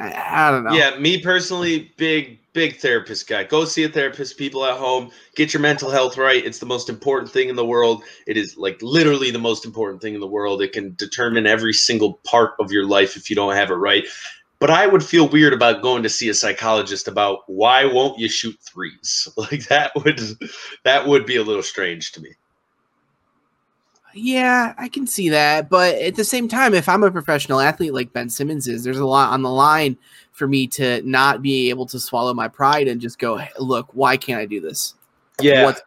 Speaker 3: I, I don't know.
Speaker 2: Yeah, me personally, big big therapist guy. Go see a therapist. People at home, get your mental health right. It's the most important thing in the world. It is like literally the most important thing in the world. It can determine every single part of your life if you don't have it right. But I would feel weird about going to see a psychologist about why won't you shoot threes? [LAUGHS] Like that would that would be a little strange to me.
Speaker 3: Yeah, I can see that. But at the same time, if I'm a professional athlete like Ben Simmons is, there's a lot on the line for me to not be able to swallow my pride and just go, hey, look, why can't I do this?
Speaker 2: Yeah.
Speaker 3: What's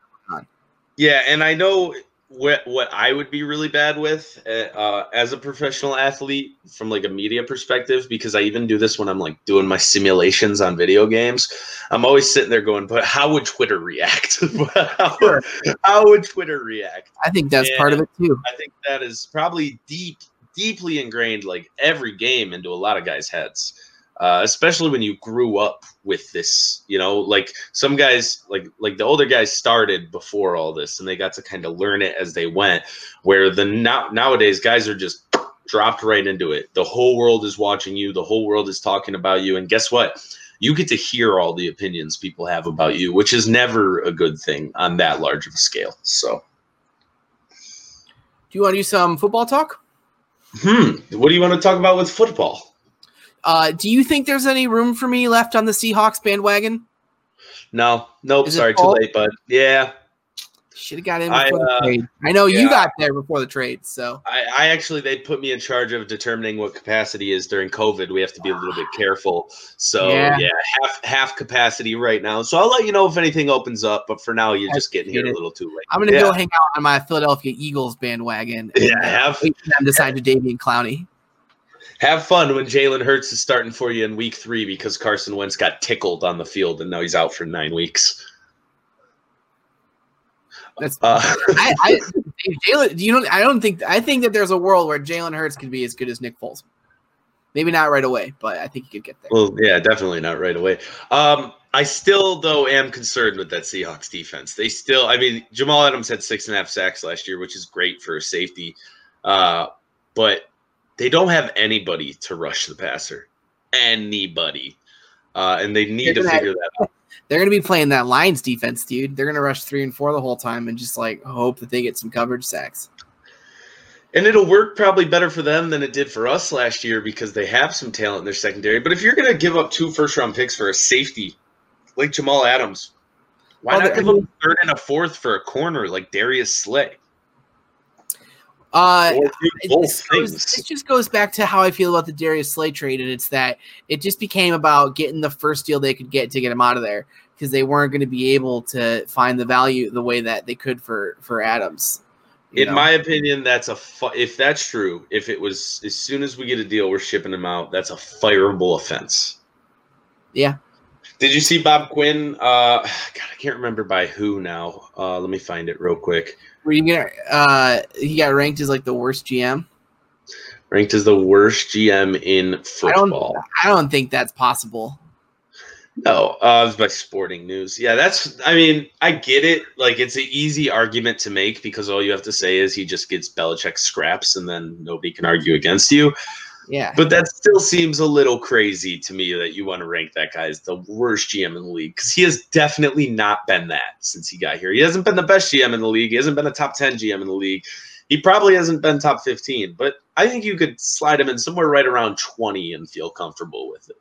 Speaker 2: Yeah, and I know what what I would be really bad with uh, uh, as a professional athlete from like a media perspective because I even do this when I'm like doing my simulations on video games. I'm always sitting there going, "But how would Twitter react? [LAUGHS] how,
Speaker 3: Sure.
Speaker 2: how would Twitter react?"
Speaker 3: I think that's part of it too.
Speaker 2: I think that is probably deep, deeply ingrained, like every game, into a lot of guys' heads. Uh, especially when you grew up with this, you know, like some guys, like like the older guys started before all this, and they got to kind of learn it as they went. Where the now nowadays guys are just dropped right into it. The whole world is watching you. The whole world is talking about you, and guess what? You get to hear all the opinions people have about you, which is never a good thing on that large of a scale. So.
Speaker 3: Do you want to do some football talk?
Speaker 2: Hmm. What do you want to talk about with football?
Speaker 3: Uh, do you think there's any room for me left on the Seahawks bandwagon?
Speaker 2: No, nope.
Speaker 3: Is
Speaker 2: Sorry, too late, bud. Yeah,
Speaker 3: Should have got in
Speaker 2: I, uh,
Speaker 3: the trade. I know you got there before the trade, so
Speaker 2: I, I actually they put me in charge of determining what capacity is during COVID. We have to be a little bit careful. So
Speaker 3: Yeah.
Speaker 2: yeah, half half capacity right now. So I'll let you know if anything opens up. But for now, you're
Speaker 3: I
Speaker 2: just getting here a little too late.
Speaker 3: I'm gonna
Speaker 2: yeah.
Speaker 3: go hang out on my Philadelphia Eagles bandwagon. and,
Speaker 2: Yeah,
Speaker 3: uh,
Speaker 2: have
Speaker 3: wait for them to sign Jadeveon Clowney.
Speaker 2: Have fun when Jalen Hurts is starting for you in week three because Carson Wentz got tickled on the field and now he's out for nine weeks.
Speaker 3: That's
Speaker 2: Uh, [LAUGHS]
Speaker 3: I, I Jalen. You don't. I don't think. I think that there's a world where Jalen Hurts could be as good as Nick Foles. Maybe not right away, but I think he could get there.
Speaker 2: Well, yeah, definitely not right away. Um, I still, though, am concerned with that Seahawks defense. They still, I mean, Jamal Adams had six and a half sacks last year, which is great for a safety, uh, but they don't have anybody to rush the passer. Anybody. Uh, and they need
Speaker 3: They're
Speaker 2: to figure that out. [LAUGHS]
Speaker 3: They're going to be playing that Lions defense, dude. They're going to rush three and four the whole time and just like hope that they get some coverage sacks.
Speaker 2: And it'll work probably better for them than it did for us last year because they have some talent in their secondary. But if you're going to give up two first round picks for a safety like Jamal Adams, why
Speaker 3: Well,
Speaker 2: not give up a third and a fourth for a corner like Darius Slay?
Speaker 3: Uh, it just, goes, it just goes back to how I feel about the Darius Slay trade, and it's that it just became about getting the first deal they could get to get him out of there because they weren't going to be able to find the value the way that they could for for Adams.
Speaker 2: In
Speaker 3: know?
Speaker 2: my opinion, that's a fu- if that's true. If it was as soon as we get a deal, we're shipping him out. That's a fireable offense.
Speaker 3: Yeah.
Speaker 2: Did you see Bob Quinn? Uh, [SIGHS] God, I can't remember by who now. Uh, let me find it real quick.
Speaker 3: were you gonna? Uh, he got ranked as like the worst GM.
Speaker 2: Ranked as the worst GM in
Speaker 3: I don't.
Speaker 2: football.
Speaker 3: I don't think that's possible.
Speaker 2: No, uh, it was by Sporting News. Yeah, that's. I mean, I get it. Like, it's an easy argument to make because all you have to say is he just gets Belichick scraps, and then nobody can argue against you.
Speaker 3: Yeah.
Speaker 2: But that still seems a little crazy to me that you want to rank that guy as the worst GM in the league because he has definitely not been that since he got here. He hasn't been the best GM in the league. He hasn't been a top 10 GM in the league. He probably hasn't been top 15, but I think you could slide him in somewhere right around 20 and feel comfortable with it.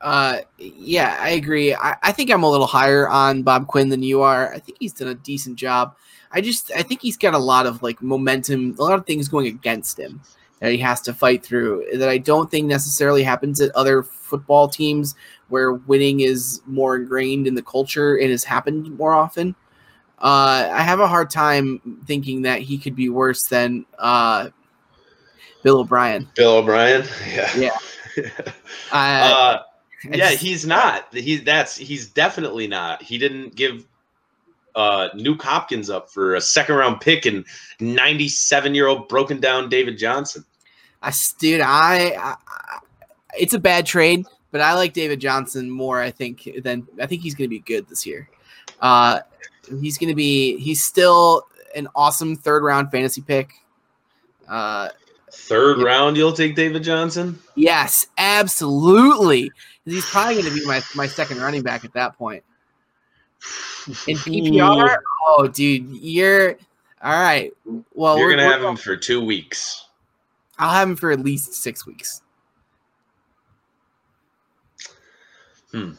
Speaker 3: Uh, yeah, I agree. I, I think I'm a little higher on Bob Quinn than you are. I think he's done a decent job. I just I think he's got a lot of like momentum, a lot of things going against him that he has to fight through that I don't think necessarily happens at other football teams where winning is more ingrained in the culture and has happened more often. Uh, I have a hard time thinking that he could be worse than uh, Bill O'Brien.
Speaker 2: Bill O'Brien? Yeah.
Speaker 3: Yeah. [LAUGHS] Uh,
Speaker 2: uh, yeah, he's not. He that's he's definitely not. He didn't give uh Nuk Hopkins up for a second round pick and 97 year old broken down David Johnson.
Speaker 3: I, dude, I, I, it's a bad trade, but I like David Johnson more. I think than I think he's going to be good this year. Uh, he's going to be. He's still an awesome third round fantasy pick. Uh,
Speaker 2: Third round, you'll take David Johnson.
Speaker 3: yes, absolutely. He's probably going to be my my second running back at that point in [LAUGHS] PPR. Oh, dude, you're all right. Well,
Speaker 2: You're
Speaker 3: we're-
Speaker 2: gonna
Speaker 3: we're
Speaker 2: have him for two weeks.
Speaker 3: I'll have him for at least six weeks. Hmm.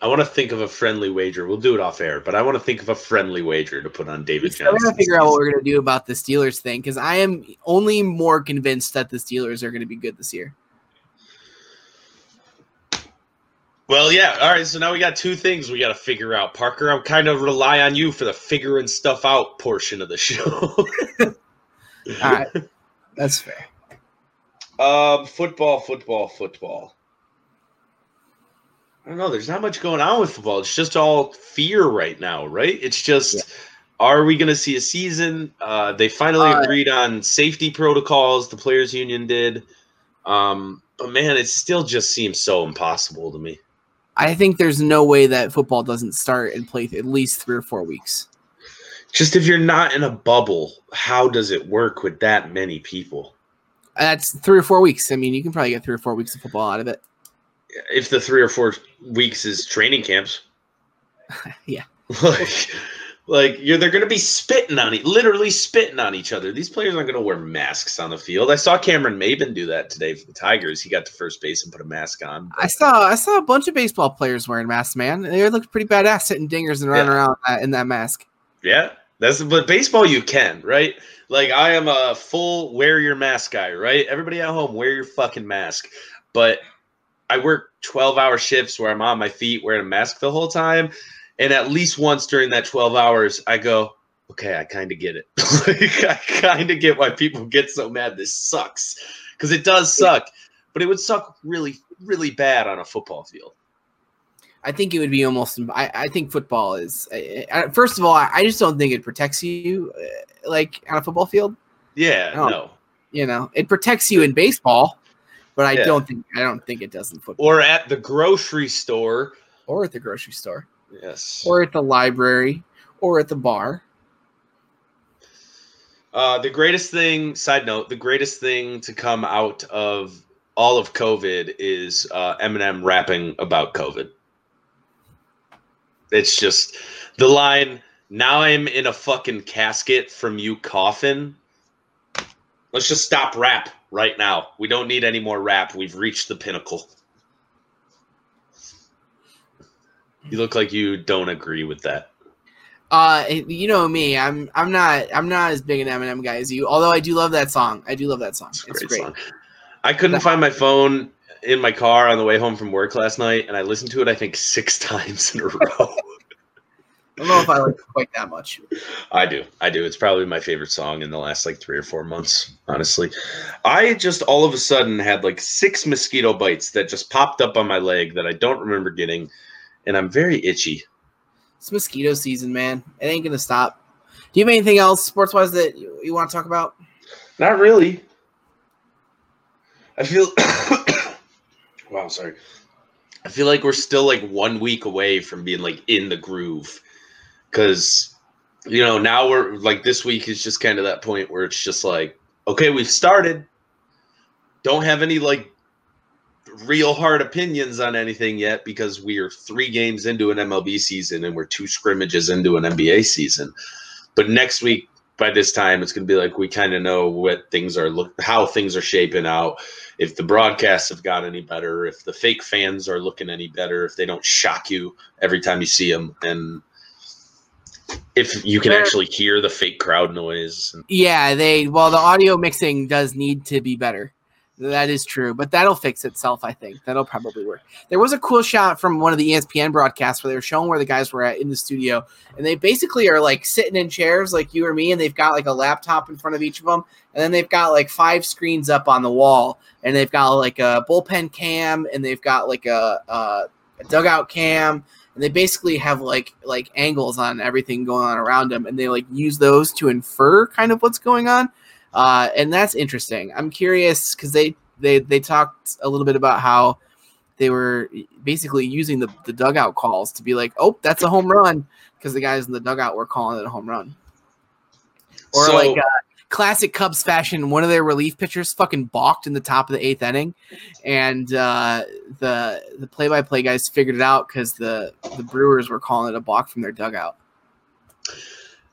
Speaker 2: I want to think of a friendly wager. We'll do it off air, but I want to think of a friendly wager to put on
Speaker 3: We
Speaker 2: David
Speaker 3: still
Speaker 2: Johnson.
Speaker 3: gotta figure out what we're gonna do about the Steelers thing because I am only more convinced that the Steelers are gonna be good this year.
Speaker 2: Well, yeah. All right. So now we got two things we got to figure out. Parker, I'm kind of rely on you for the figuring stuff out portion of the show. [LAUGHS]
Speaker 3: All right, that's fair.
Speaker 2: Um, football, football, football. I don't know. There's not much going on with football. It's just all fear right now, right? It's just, are we going to see a season? Uh, they finally
Speaker 3: Uh,
Speaker 2: agreed on safety protocols. The players' union did. Um, but man, it still just seems so impossible to me.
Speaker 3: I think there's no way that football doesn't start and play at least three or four weeks.
Speaker 2: Just if you're not in a bubble, how does it work with that many people?
Speaker 3: That's three or four weeks. I mean, you can probably get three or four weeks of football out of it.
Speaker 2: If the three or four weeks is training camps, [LAUGHS]
Speaker 3: Yeah. [LAUGHS]
Speaker 2: like, like you're they're going to be spitting on it, literally spitting on each other. These players aren't going to wear masks on the field. I saw Cameron Maybin do that today for the Tigers. He got to first base and put a mask on.
Speaker 3: I saw I saw a bunch of baseball players wearing masks, man. They looked pretty badass hitting dingers and running
Speaker 2: Yeah.
Speaker 3: around in that mask.
Speaker 2: Yeah, that's but baseball you can right. Like I am a full wear your mask guy, right? Everybody at home, wear your fucking mask. But I work twelve hour shifts where I'm on my feet wearing a mask the whole time, and at least once during that twelve hours, I go, okay, I kind of get it. [LAUGHS] like I kind of get why people get so mad. This sucks because it does suck, but it would suck really, really bad on a football field.
Speaker 3: I think it would be almost. I, I think football is. I, I- first of all, I, just don't think it protects you uh, like on a football field.
Speaker 2: Yeah,
Speaker 3: Oh.
Speaker 2: no.
Speaker 3: You know, it protects you in baseball, but I
Speaker 2: Yeah.
Speaker 3: don't think I don't think it does in football
Speaker 2: Or at the grocery store.
Speaker 3: or at the grocery store
Speaker 2: Yes.
Speaker 3: or at the library or at the bar.
Speaker 2: Uh, the greatest thing, side note, the greatest thing to come out of all of COVID is uh, Eminem rapping about COVID. It's just the line, now I'm in a fucking casket from you coughing. Let's just stop rap right now. We don't need any more rap. We've reached the pinnacle. You look like you don't agree with that.
Speaker 3: Uh, you know me. I'm I'm not I'm not as big an Eminem guy as you. Although I do love that song. I do love that song.
Speaker 2: It's
Speaker 3: It's
Speaker 2: great,
Speaker 3: great.
Speaker 2: song. I couldn't find my phone in my car on the way home from work last night, and I listened to it I think six [LAUGHS] times in a row.
Speaker 3: I don't know if I like it quite that much.
Speaker 2: I do. I do. It's probably my favorite song in the last like three or four months, honestly. I just all of a sudden had like six mosquito bites that just popped up on my leg that I don't remember getting, and I'm very itchy.
Speaker 3: It's mosquito season, man. It ain't gonna stop. Do you have anything else sports wise that you, you want to talk about?
Speaker 2: Not really. I feel [COUGHS] wow, sorry. I feel like we're still like one week away from being like in the groove. Cause you know, now we're like this week is just kind of that point where it's just like, okay, we've started. Don't have any like real hard opinions on anything yet because we are three games into an MLB season and we're two scrimmages into an NBA season. But next week, by this time, it's going to be like we kind of know what things are look, how things are shaping out. If the broadcasts have got any better, if the fake fans are looking any better, if they don't shock you every time you see them, and if you can actually hear the fake crowd noise.
Speaker 3: Yeah, they well the audio mixing does need to be better. That is true, but that'll fix itself. I think that'll probably work. There was a cool shot from one of the ESPN broadcasts where they were showing where the guys were at in the studio, and they basically are like sitting in chairs like you or me, and they've got like a laptop in front of each of them, and then they've got like five screens up on the wall, and they've got like a bullpen cam, and they've got like a, a dugout cam, and they basically have like like angles on everything going on around them, and they like use those to infer kind of what's going on uh, and that's interesting. I'm curious because they they they talked a little bit about how they were basically using the, the dugout calls to be like, oh, that's a home run because the guys in the dugout were calling it a home run. Or
Speaker 2: So-
Speaker 3: like uh, classic Cubs fashion, one of their relief pitchers fucking balked in the top of the eighth inning, and uh, the the play by play guys figured it out because the the Brewers were calling it a balk from their dugout.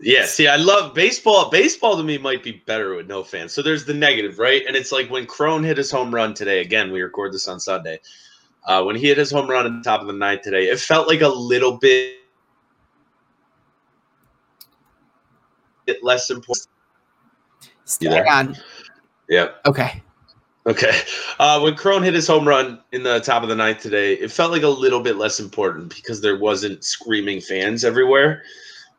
Speaker 2: Yeah, see, I love baseball. Baseball to me might be better with no fans. So there's the negative, right? And it's like when Cron hit his home run today. Again, we record this on Sunday. Uh, when he hit his home run at the top of the ninth today, it felt like a little bit less important.
Speaker 3: Hang on.
Speaker 2: Yeah.
Speaker 3: Okay.
Speaker 2: Okay. Uh, when Cron hit his home run in the top of the ninth today, it felt like a little bit less important because there wasn't screaming fans everywhere.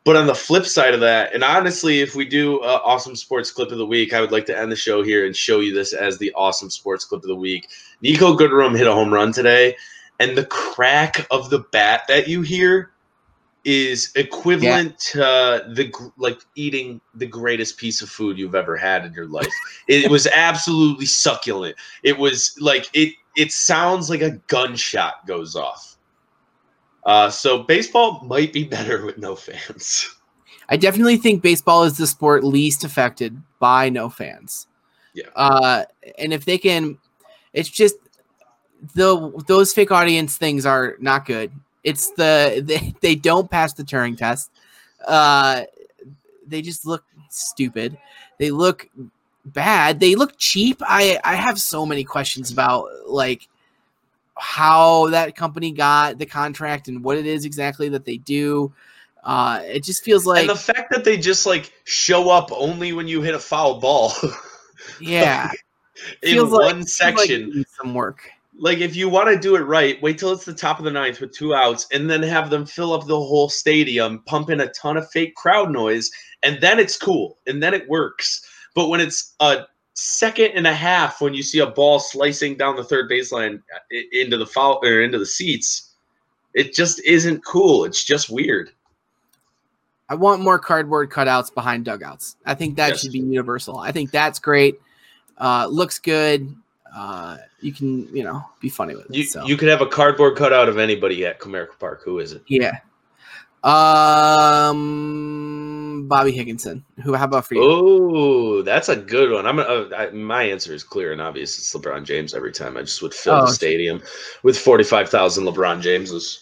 Speaker 2: But on the flip side of that, and honestly, if we do uh, awesome sports clip of the week, I would like to end the show here and show you this as the awesome sports clip of the week. Niko Goodrum hit a home run today, and the crack of the bat that you hear is equivalent to the like eating the greatest piece of food you've ever had in your life. It was absolutely succulent. It was like it. It sounds like a gunshot goes off. Uh, so baseball might be [LAUGHS] better with no fans.
Speaker 3: I definitely think baseball is the sport least affected by no fans.
Speaker 2: Yeah.
Speaker 3: Uh, and if they can, it's just the those fake audience things are not good. It's the [LAUGHS] they, they don't pass the Turing test. Uh, they just look stupid. They look bad. They look cheap. I I have so many questions about like how that company got the contract and what it is exactly that they do. Uh, it just feels like
Speaker 2: and the fact that they just like show up only when you hit a foul ball [LAUGHS]
Speaker 3: yeah,
Speaker 2: in
Speaker 3: feels
Speaker 2: one
Speaker 3: like- feels like
Speaker 2: section.
Speaker 3: some work.
Speaker 2: like if you want to do it right, wait till it's the top of the ninth with two outs, and then have them fill up the whole stadium, pump in a ton of fake crowd noise, and then it's cool, and then it works. But when it's a second and a half, when you see a ball slicing down the third baseline into the foul or into the seats, it just isn't cool. It's just weird.
Speaker 3: I want more cardboard cutouts behind dugouts. I think that
Speaker 2: Yes.
Speaker 3: should be universal. I think that's great. Uh, looks good. Uh, you can, you know, be funny with it.
Speaker 2: You
Speaker 3: so.
Speaker 2: you could have a cardboard cutout of anybody at Comerica Park. Who is it?
Speaker 3: yeah. Um, Bobby Higginson. Who? How about for you?
Speaker 2: Oh, that's a good one. I'm uh, I, my answer is clear and obvious. It's LeBron James every time. I just would fill
Speaker 3: Oh.
Speaker 2: the stadium with forty five thousand LeBron Jameses.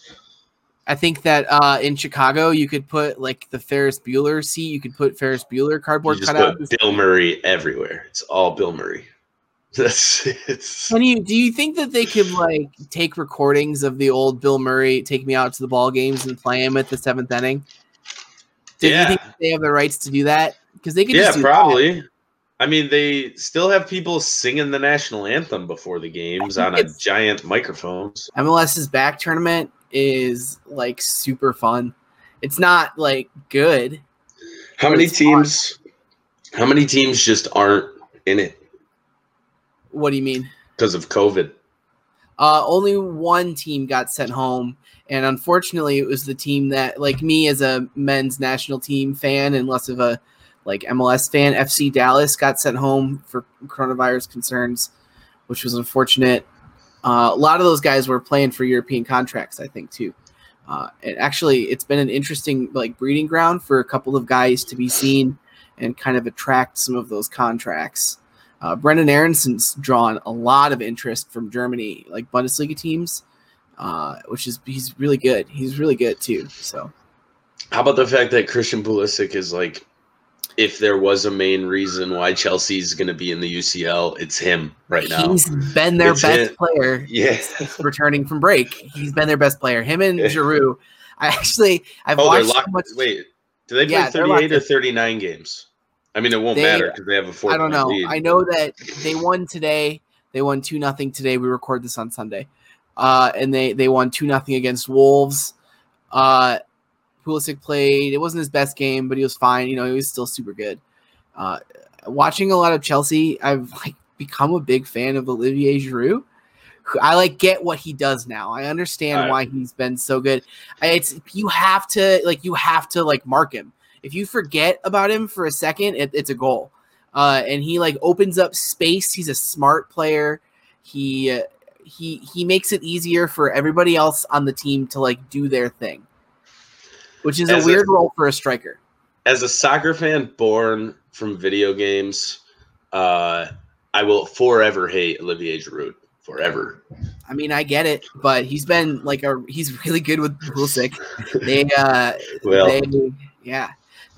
Speaker 3: I think that uh, in Chicago you could put like the Ferris Bueller seat. You could put Ferris Bueller cardboard
Speaker 2: You just
Speaker 3: cutout.
Speaker 2: put Bill Murray everywhere. It's all Bill Murray. [LAUGHS] That's it's
Speaker 3: Can you do you think that they could like take recordings of the old Bill Murray take me out to the ball games and play him at the seventh inning? Do
Speaker 2: Yeah.
Speaker 3: you think they have the rights to do that? Because they could
Speaker 2: yeah,
Speaker 3: just do that.
Speaker 2: probably. I mean, they still have people singing the national anthem before the games on a giant microphones.
Speaker 3: MLS's back tournament is like super fun. It's not like good.
Speaker 2: How many
Speaker 3: it's fun.
Speaker 2: teams? How many teams just aren't in it
Speaker 3: What do you mean?
Speaker 2: because of COVID?
Speaker 3: Uh, only one team got sent home, and unfortunately, it was the team that, like me, as a men's national team fan and less of a like MLS fan, FC Dallas got sent home for coronavirus concerns, which was unfortunate. Uh, a lot of those guys were playing for European contracts, I think, too. Uh, and actually, it's been an interesting like breeding ground for a couple of guys to be seen and kind of attract some of those contracts. Uh, Brenden Aaronson's drawn a lot of interest from Germany, like Bundesliga teams, uh, which is he's really good. He's really good too. So
Speaker 2: How about the fact that Christian Pulisic is like, if there was a main reason why Chelsea's going to be in the UCL, it's him right now.
Speaker 3: he's been their
Speaker 2: It's
Speaker 3: best
Speaker 2: it.
Speaker 3: player [LAUGHS]
Speaker 2: Yeah.
Speaker 3: returning from break. He's been their best player. Him and. Giroud. I actually I've
Speaker 2: Oh,
Speaker 3: watched so much.
Speaker 2: Wait, do they play
Speaker 3: Yeah,
Speaker 2: 38 or 39 games? I mean, it won't
Speaker 3: They-
Speaker 2: matter because they have a four.
Speaker 3: I don't know.
Speaker 2: Lead.
Speaker 3: I know that they won today. They won two nothing today. We record this on Sunday, uh, and they they won two nothing against Wolves. Uh, Pulisic played. It wasn't his best game, but he was fine. You know, he was still super good. Uh, watching a lot of Chelsea, I've like become a big fan of Olivier Giroud. I like get what he does now. I understand
Speaker 2: Right.
Speaker 3: why he's been so good. I- It's you have to like you have to like mark him. If you forget about him for a second, it, it's a goal. Uh, and he like opens up space. He's a smart player. He uh, he he makes it easier for everybody else on the team to like do their thing, which is
Speaker 2: As
Speaker 3: a
Speaker 2: a-
Speaker 3: weird role for a striker.
Speaker 2: As a soccer fan born from video games, uh, I will forever hate Olivier Giroud. Forever.
Speaker 3: I mean, I get it, but he's been like a he's really good with Pulisic. They uh [LAUGHS]
Speaker 2: Well,
Speaker 3: they yeah.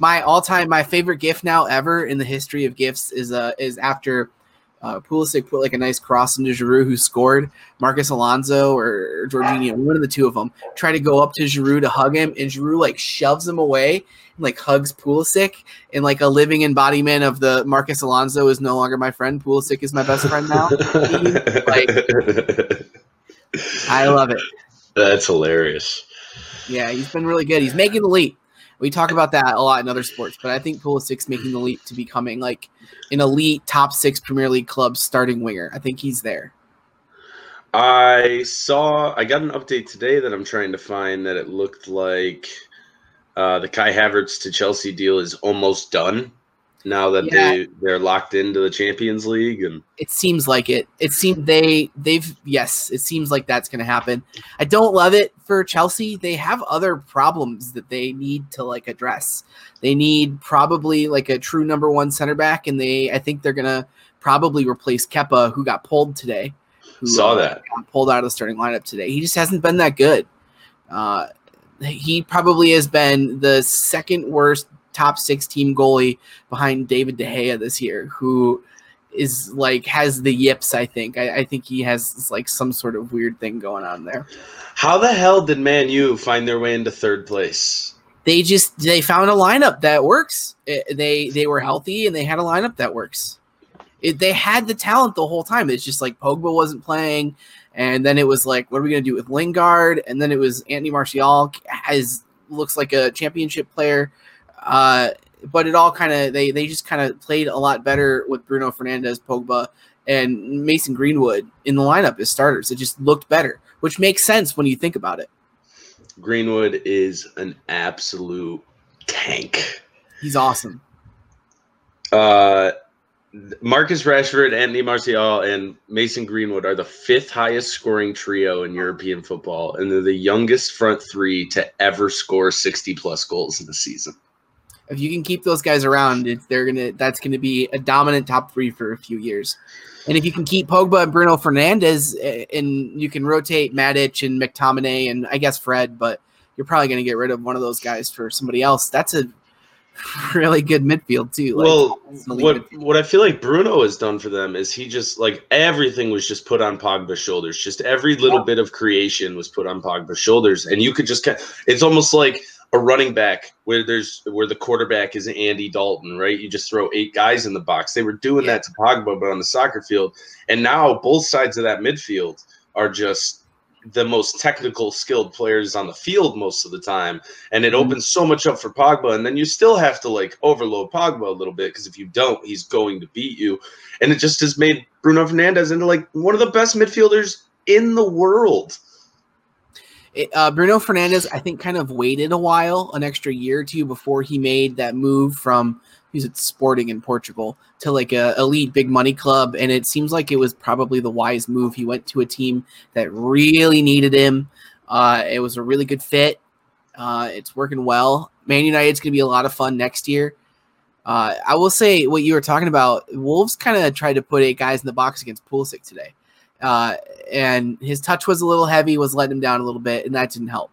Speaker 3: My all-time my favorite gift now ever in the history of gifts is uh is after uh, Pulisic put like a nice cross into Giroud who scored. Marcos Alonso or Jorginho, one of the two of them, try to go up to Giroud to hug him, and Giroud like shoves him away and like hugs Pulisic and like a living embodiment of the Marcos Alonso is no longer my friend. Pulisic is my best friend now. [LAUGHS] I love it.
Speaker 2: That's hilarious.
Speaker 3: Yeah, he's been really good. He's making the leap. We talk about that a lot in other sports, but I think Pulisic's making the leap to becoming like an elite top six Premier League club starting winger. I think he's there.
Speaker 2: I saw. I got an update today that I'm trying to find that it looked like uh, the Kai Havertz to Chelsea deal is almost done. Now that
Speaker 3: Yeah.
Speaker 2: they they're locked into the Champions League, and
Speaker 3: It seems like it. It seemed they they've yes, it seems like that's going to happen. I don't love it for Chelsea. They have other problems that they need to like address. They need probably like a true number one center back, and they I think they're going to probably replace Kepa, who got pulled today. Who,
Speaker 2: saw
Speaker 3: uh,
Speaker 2: that.
Speaker 3: got pulled out of the starting lineup today. He just hasn't been that good. Uh, he probably has been the second worst top six team goalie behind David De Gea this year, who is like has the yips. I think. I, I think he has like some sort of weird thing going on there.
Speaker 2: How the hell did Man U find their way into third place?
Speaker 3: They just they found a lineup that works. It- they they were healthy and they had a lineup that works. It, they had the talent the whole time. It's just like Pogba wasn't playing, and then it was like, what are we gonna do with Lingard? And then it was Anthony Martial has looks like a championship player, uh, but it all kind of they they just kind of played a lot better with Bruno Fernandes, Pogba, and Mason Greenwood in the lineup as starters. It just looked better, which makes sense when you think about it.
Speaker 2: Greenwood is an absolute tank.
Speaker 3: He's awesome.
Speaker 2: Uh, Marcus Rashford, Anthony Martial, and Mason Greenwood are the fifth highest scoring trio in European football, and they're the youngest front three to ever score 60 plus goals in the season.
Speaker 3: If you can keep those guys around, they're gonna that's gonna be a dominant top three for a few years. And if you can keep Pogba and Bruno Fernandes, eh, and you can rotate Matic and McTominay and I guess Fred, but you're probably going to get rid of one of those guys for somebody else. That's a [LAUGHS] really good midfield too. Like,
Speaker 2: well,
Speaker 3: it's an elite
Speaker 2: what
Speaker 3: midfield.
Speaker 2: what I feel like Bruno has done for them is he just like everything was just put on Pogba's shoulders. Just every little
Speaker 3: Yeah.
Speaker 2: bit of creation was put on Pogba's shoulders, and you could just. It's almost like a running back where there's where the quarterback is Andy Dalton, right? You just throw eight guys in the box. They were doing
Speaker 3: Yeah.
Speaker 2: that to Pogba, but on the soccer field, and now both sides of that midfield are just the most technical skilled players on the field most of the time and it
Speaker 3: Mhm.
Speaker 2: opens so much up for Pogba and then you still have to like overload Pogba a little bit because if you don't he's going to beat you and it just has made Bruno Fernandes into like one of the best midfielders in the world
Speaker 3: It, uh, Bruno Fernandes, I think, kind of waited a while, an extra year or two before he made that move from he's at Sporting in Portugal to like a elite big money club, and it seems like it was probably the wise move. He went to a team that really needed him. Uh, it was a really good fit. Uh, it's working well. Man United's going to be a lot of fun next year. Uh, I will say what you were talking about. Wolves kind of tried to put eight guys in the box against Pulisic today. Uh, and his touch was a little heavy, was letting him down a little bit, and that didn't help.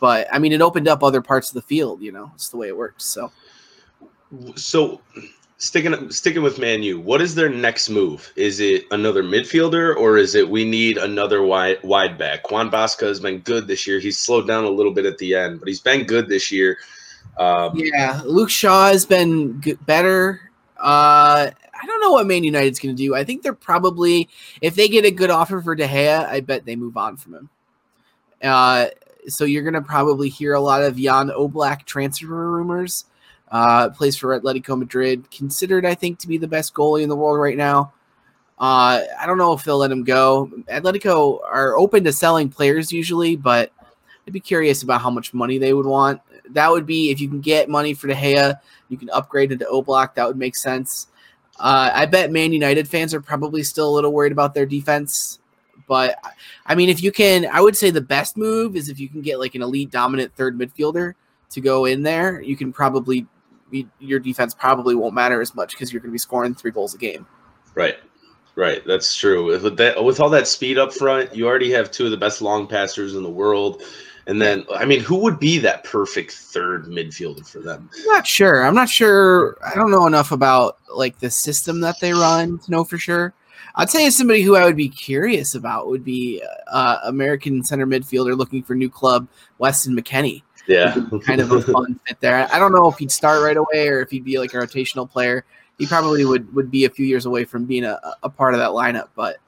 Speaker 3: But I mean, it opened up other parts of the field. You know, it's the way it works. So
Speaker 2: so sticking sticking with Man U, what is their next move is it another midfielder or is it we need another wide wide back Wan-Bissaka has been good this year he's slowed down a little bit at the end but he's been good this year um,
Speaker 3: yeah, Luke Shaw has been better. Uh, I don't know what Man United's going to do. I think they're probably, if they get a good offer for De Gea, I bet they move on from him. Uh, so you're going to probably hear a lot of Jan Oblak transfer rumors. Uh, plays for Atletico Madrid, considered I think to be the best goalie in the world right now. Uh, I don't know if they'll let him go. Atletico are open to selling players usually, but I'd be curious about how much money they would want. That would be if you can get money for De Gea, you can upgrade into Oblak. That would make sense. Uh, I bet Man United fans are probably still a little worried about their defense. But I mean, if you can, I would say the best move is if you can get like an elite dominant third midfielder to go in there. You can probably your defense probably won't matter as much because you're going to be scoring three goals a game.
Speaker 2: right right that's true with that with all that speed up front you already have two of the best long passers in the world and then I mean who would be that perfect third midfielder for them
Speaker 3: I'm not sure. I'm not sure. I don't know enough about like the system that they run to know for sure. I'd say somebody who I would be curious about would be uh, American center midfielder looking for new club Weston McKennie.
Speaker 2: yeah
Speaker 3: Kind of a fun fit there. I don't know if he'd start right away or if he'd be like a rotational player. He probably would would be a few years away from being a, a part of that lineup. But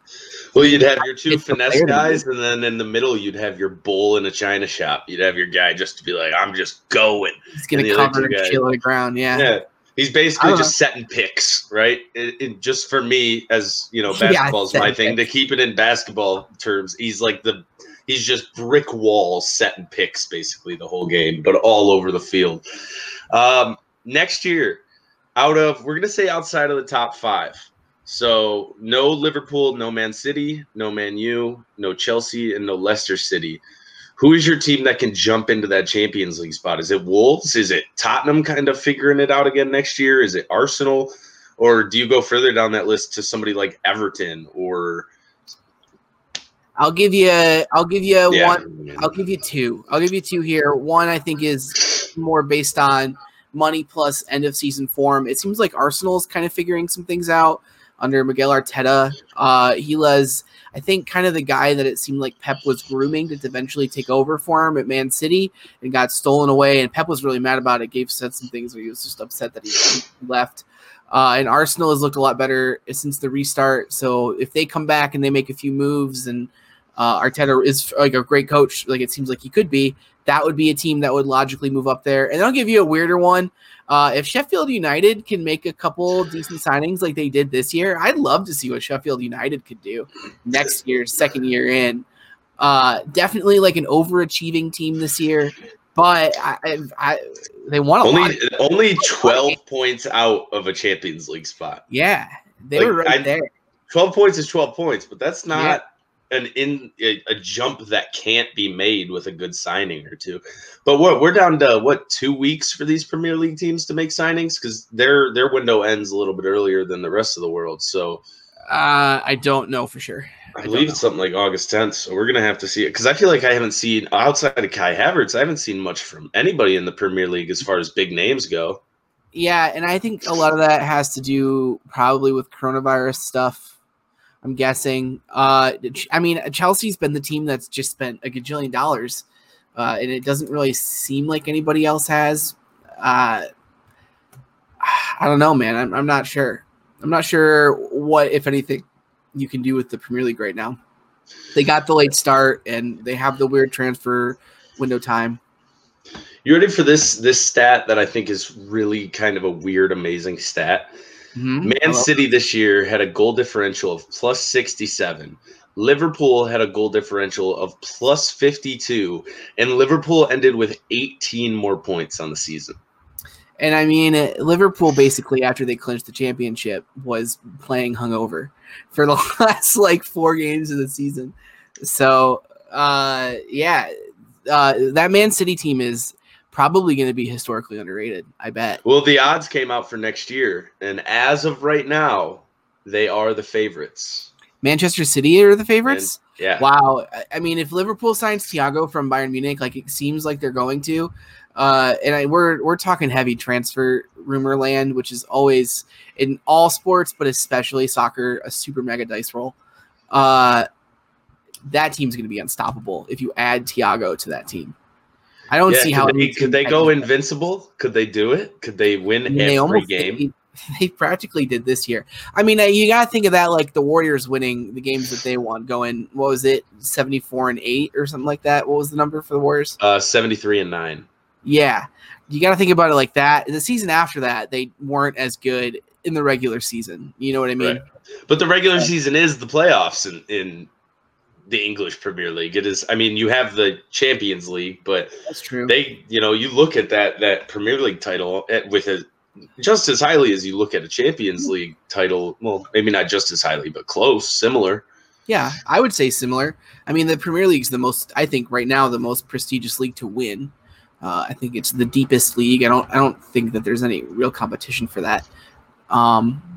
Speaker 2: Well, you'd have your two finesse guys, and then in the middle, you'd have your bull in a china shop. You'd have your guy just to be like, "I'm just going."
Speaker 3: he's
Speaker 2: gonna other
Speaker 3: cover and chill on the ground. Yeah.
Speaker 2: Yeah, he's basically just setting picks, right? It, it- just for me, as you know, [LAUGHS]
Speaker 3: Yeah,
Speaker 2: basketball's my
Speaker 3: setting
Speaker 2: thing. To keep it in basketball terms, he's like the he's just brick walls setting picks basically the whole game, but all over the field. Um, next year, out of we're gonna say outside of the top five. So no Liverpool, no Man City, no Man U, no Chelsea, and no Leicester City. Who is your team that can jump into that Champions League spot? Is it Wolves? Is it Tottenham kind of figuring it out again next year? Is it Arsenal? Or do you go further down that list to somebody like Everton or
Speaker 3: I'll give you. I'll give you
Speaker 2: yeah,
Speaker 3: one. I'll give you two. I'll give you two here. One I think is more based on money plus end of season form. It seems like Arsenal's kind of figuring some things out under Mikel Arteta. Uh, he was, I think, kind of the guy that it seemed like Pep was grooming to eventually take over for him at Man City and got stolen away. And Pep was really mad about it. Gave said some things where he was just upset that he left. Uh, and Arsenal has looked a lot better since the restart. So if they come back and they make a few moves and uh, Arteta is like a great coach, like it seems like he could be. That would be a team that would logically move up there. And I'll give you a weirder one. Uh, if Sheffield United can make a couple decent signings like they did this year, I'd love to see what Sheffield United could do next year, second year in. Uh, definitely like an overachieving team this year, but I, I, I they lot. [LAUGHS]
Speaker 2: only only twelve points out of a Champions League spot.
Speaker 3: Yeah, they
Speaker 2: Like,
Speaker 3: were right
Speaker 2: I-
Speaker 3: there.
Speaker 2: Twelve points is twelve points, but that's not an in a, a jump that can't be made with a good signing or two. But what we're down to what two weeks for these Premier League teams to make signings because their their window ends a little bit earlier than the rest of the world. So
Speaker 3: Uh, I don't know for sure.
Speaker 2: I,
Speaker 3: I
Speaker 2: believe it's something like August 10th, so we're gonna have to see it because I feel like I haven't seen outside of Kai Havertz, I haven't seen much from anybody in the Premier League as far as big names go.
Speaker 3: Yeah, and I think a lot of that has to do probably with coronavirus stuff. I'm guessing. Uh, I mean, Chelsea's been the team that's just spent a gajillion dollars, uh, and it doesn't really seem like anybody else has. Uh, [SIGHS] I don't know, man. I'm, I'm not sure. I'm not sure what, if anything, you can do with the Premier League right now. They got the late start, and they have the weird transfer window time.
Speaker 2: You ready for this this stat that I think is really kind of a weird, amazing stat?
Speaker 3: Mhm.
Speaker 2: Man City this year had a goal differential of plus 67. Liverpool had a goal differential of plus 52, and Liverpool ended with 18 more points on the season.
Speaker 3: And I mean, Liverpool basically after they clinched the championship was playing hungover for the [LAUGHS] last like four games of the season. So, uh, yeah, uh, that Man City team is probably going to be historically underrated. I bet.
Speaker 2: Well, the odds came out for next year, and as of right now, they are the favorites.
Speaker 3: Manchester City are the favorites.
Speaker 2: Yeah.
Speaker 3: Wow. I- I mean, if Liverpool signs Thiago from Bayern Munich, like it seems like they're going to, uh, and I, we're we're talking heavy transfer rumor land, which is always in all sports, but especially soccer, a super mega dice roll. Uh, that team's going to be unstoppable if you add Thiago to that team. I don't
Speaker 2: Yeah,
Speaker 3: see how
Speaker 2: they, could they go invincible? Could they do it? Could they win
Speaker 3: I mean,
Speaker 2: every
Speaker 3: they
Speaker 2: game?
Speaker 3: They, [LAUGHS] they practically did this year. I mean, you got to think of that like the Warriors winning the games that they won, going what was it, seventy four and eight or something like that. What was the number for the Warriors?
Speaker 2: Uh, 73 and 9.
Speaker 3: Yeah, you got to think about it like that. The season after that, they weren't as good in the regular season. You know what I mean?
Speaker 2: Right. But the regular season is the playoffs in, in the English Premier League. It is. I mean, you have the Champions League, but
Speaker 3: That's true.
Speaker 2: they, you know, you look at that that Premier League title at, with a just as highly as you look at a Champions League title. Well, maybe not just as highly, but close, similar.
Speaker 3: Yeah, I would say similar. I mean, the Premier League's the most, I think, right now, the most prestigious league to win. Uh, I think it's the deepest league. I don't, I don't think that there's any real competition for that. Um,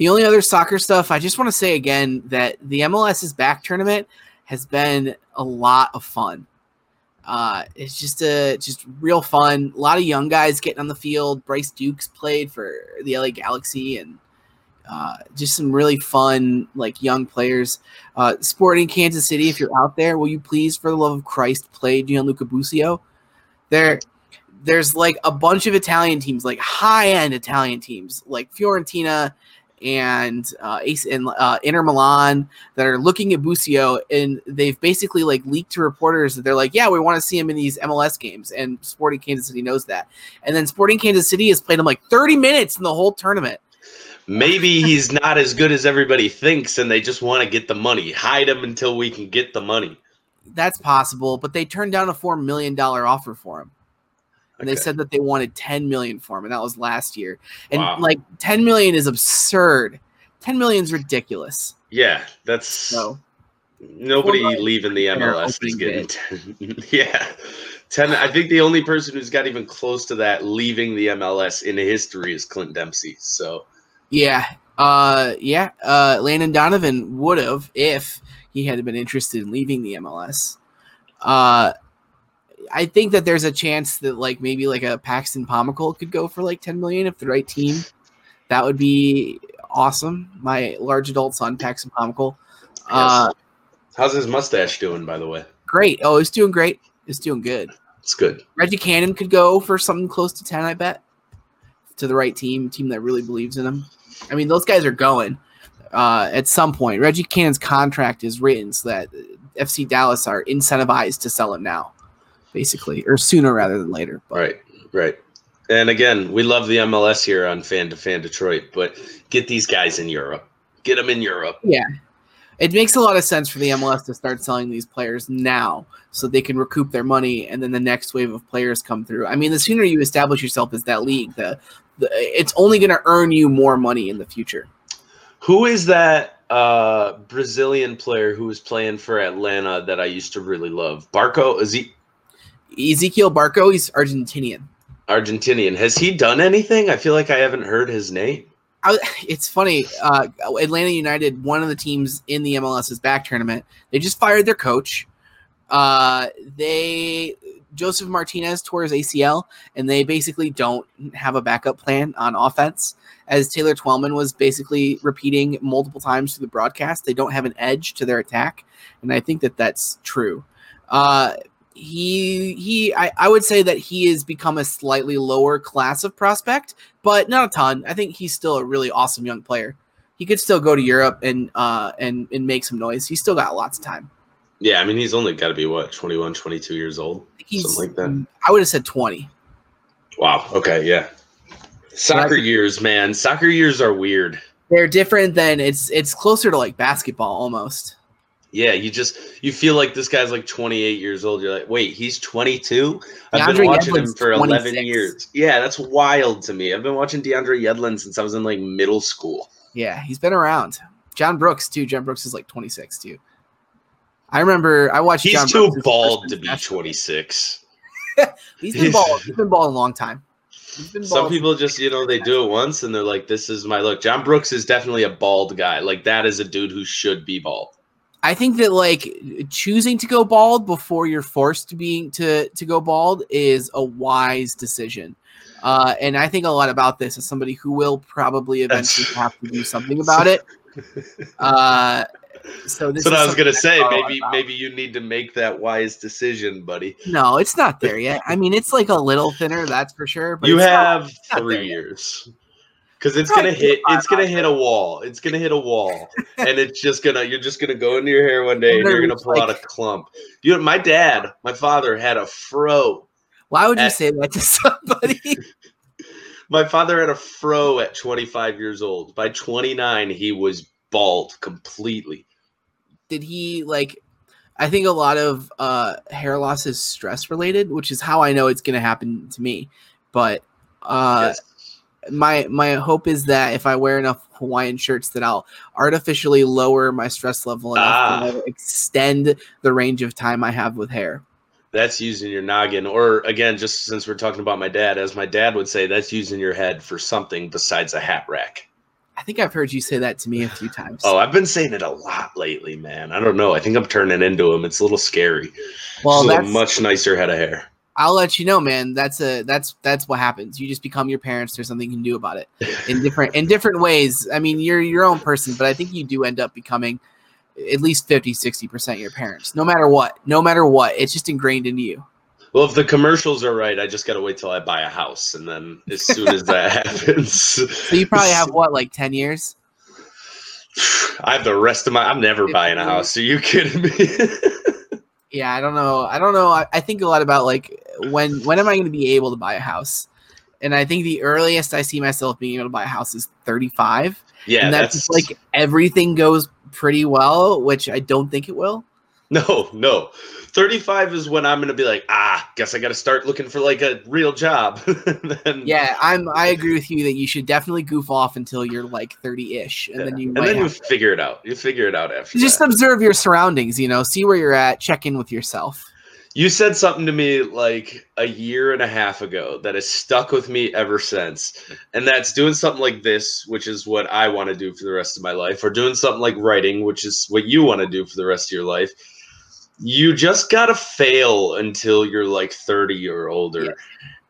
Speaker 3: the only other soccer stuff, I just want to say again that the MLS's back tournament has been a lot of fun. Uh, it's just a just real fun. A lot of young guys getting on the field. Bryce Dukes played for the LA Galaxy and uh, just some really fun like young players. Uh, Sporting Kansas City, if you're out there, will you please, for the love of Christ, play Gianluca Busio? There, there's like a bunch of Italian teams, like high end Italian teams, like Fiorentina and uh, AC and uh, Inter Milan that are looking at Busio, and they've basically like leaked to reporters that they're like, yeah, we want to see him in these MLS games, and Sporting Kansas City knows that, and then Sporting Kansas City has played him like 30 minutes in the whole tournament.
Speaker 2: Maybe he's not as good as everybody thinks, and they just want to get the money. Hide him until we can get the money.
Speaker 3: That's possible, but they turned down a four million dollar offer for him. And they said that they wanted 10 million for him, and that was last year. And
Speaker 2: Wow.
Speaker 3: like 10 million is absurd. 10 million is ridiculous.
Speaker 2: Yeah, that's
Speaker 3: So
Speaker 2: nobody leaving the MLS is getting ten. [LAUGHS] yeah, ten. I think the only person who's got even close to that leaving the MLS in history is Clint Dempsey. So
Speaker 3: yeah. Uh yeah. Uh Landon Donovan would have if he had been interested in leaving the MLS. Uh I think that there's a chance that like maybe like a Paxton Pomykal could go for like 10 million if the right team. That would be awesome. My large adult son, Paxton Pomykal. Uh
Speaker 2: how's his mustache doing? By the way,
Speaker 3: great. Oh, it's doing great. It's doing good.
Speaker 2: it's good.
Speaker 3: Reggie Cannon could go for something close to 10, I bet. To the right team, team that really believes in him. I mean, those guys are going uh, at some point. Reggie Cannon's contract is written so that FC Dallas are incentivized to sell him now, basically, or sooner rather than later. But
Speaker 2: Right, right. And again, we love the MLS here on Fan to Fan Detroit, but get these guys in Europe. Get them in Europe. Yeah.
Speaker 3: It makes a lot of sense for the MLS to start selling these players now so they can recoup their money and then the next wave of players come through. I mean, the sooner you establish yourself as that league, the, the it's only going to earn you more money in the future.
Speaker 2: Who is that uh, Brazilian player who was playing for Atlanta that I used to really love? Barco, is he
Speaker 3: Ezequiel Barco, he's Argentinian.
Speaker 2: Argentinian? Has he done anything? I feel like I haven't heard his name.
Speaker 3: I, it's funny. Uh, Atlanta United, one of the teams in the MLS's back tournament, they just fired their coach. Uh, they Josef Martinez tore his ACL, and they basically don't have a backup plan on offense. As Taylor Twellman was basically repeating multiple times to the broadcast, they don't have an edge to their attack, and I think that that's true. Uh, he he I, I would say that he has become a slightly lower class of prospect, but not a ton. I think he's still a really awesome young player. He could still go to Europe and uh and, and make some noise. He's still got lots of time.
Speaker 2: Yeah, I mean, he's only got to be what 21, 22 years old.
Speaker 3: He's
Speaker 2: Something like that.
Speaker 3: I would have said 20.
Speaker 2: Wow. Okay. Yeah. Soccer years, man. Soccer years are weird.
Speaker 3: They're different than it's it's closer to like basketball almost.
Speaker 2: Yeah, you just you feel like this guy's like 28 years old. You're like, wait, he's 22. I've
Speaker 3: DeAndre
Speaker 2: been watching him
Speaker 3: Yedlin's
Speaker 2: for 11 years. Yeah, that's wild to me. I've been watching DeAndre Yedlin since I was in like middle school.
Speaker 3: Yeah, he's been around. John Brooks too. John Brooks is like 26 too. I remember I watched.
Speaker 2: He's
Speaker 3: John
Speaker 2: too
Speaker 3: Brooks'
Speaker 2: bald to be 26. [LAUGHS]
Speaker 3: He's been bald. [LAUGHS] He's been bald a long time.
Speaker 2: Some people just, you know, they do it once and they're like, this is my look. John Brooks is definitely a bald guy. Like, that is a dude who should be bald.
Speaker 3: I think that like choosing to go bald before you're forced to being to to go bald is a wise decision. Uh, and I think a lot about this as somebody who will probably eventually have to do something about it. [LAUGHS] Uh, so this
Speaker 2: That's what I was gonna say.
Speaker 3: thought a lot
Speaker 2: Maybe
Speaker 3: about.
Speaker 2: maybe you need to make that wise decision, buddy.
Speaker 3: no, it's not there yet. I mean, it's like a little thinner, that's for sure. But
Speaker 2: you have
Speaker 3: not
Speaker 2: three
Speaker 3: yet.
Speaker 2: Because it's gonna hit it's gonna hit a wall. It's gonna hit a wall. and it's just gonna you're just gonna go into your hair one day and you're gonna pull out a clump. You know, my dad, my father had a fro.
Speaker 3: Why would you
Speaker 2: at-
Speaker 3: say that to [LAUGHS] somebody? [LAUGHS]
Speaker 2: My father had a fro at 25 years old. By 29, he was bald completely.
Speaker 3: Did he like? I think a lot of uh, hair loss is stress related, which is how I know it's going to happen to me. But uh,
Speaker 2: Yes.
Speaker 3: My my hope is that if I wear enough Hawaiian shirts, that I'll artificially lower my stress level enough
Speaker 2: Ah.
Speaker 3: to extend the range of time I have with hair.
Speaker 2: That's using your noggin. Or again, just since we're talking about my dad, as my dad would say, that's using your head for something besides a hat rack.
Speaker 3: I think I've heard you say that to me a few [SIGHS] times.
Speaker 2: Oh, I've been saying it a lot lately, man. I don't know. I think I'm turning into him. It's a little scary.
Speaker 3: well,
Speaker 2: Just a much nicer head of hair.
Speaker 3: I'll let you know, man. That's a that's that's what happens. You just become your parents. There's something you can do about it in different in different ways. I mean, you're your own person, but I think you do end up becoming at least 50, 60% your parents. No matter what. No matter what. It's just ingrained into you.
Speaker 2: Well, if the commercials are right, I just got to wait till I buy a house, and then as soon as that [LAUGHS] happens,
Speaker 3: So you probably have what, like 10 years? [SIGHS]
Speaker 2: I have the rest of my. I'm never buying a house. Are you kidding me? [LAUGHS]
Speaker 3: Yeah, I don't know. I don't know. I, I think a lot about like when when am I going to be able to buy a house? And I think the earliest I see myself being able to buy a house is 35.
Speaker 2: yeah,
Speaker 3: and that's,
Speaker 2: that's
Speaker 3: like everything goes pretty well, which I don't think it will. [LAUGHS]
Speaker 2: no, no. 35 is when I'm going to be like, ah, guess I got to start looking for like a real job. [LAUGHS] then,
Speaker 3: Yeah, I'm. I agree with you that you should definitely goof off until you're like 30-ish, and then you
Speaker 2: and then you figure it out. You figure it out after.
Speaker 3: just
Speaker 2: that.
Speaker 3: observe your surroundings. You know, see where you're at, check in with yourself.
Speaker 2: You said something to me like a year and a half ago that has stuck with me ever since. And that's doing something like this, which is what I want to do for the rest of my life, or doing something like writing, which is what you want to do for the rest of your life. You just got to fail until you're like 30 or older.
Speaker 3: Yeah.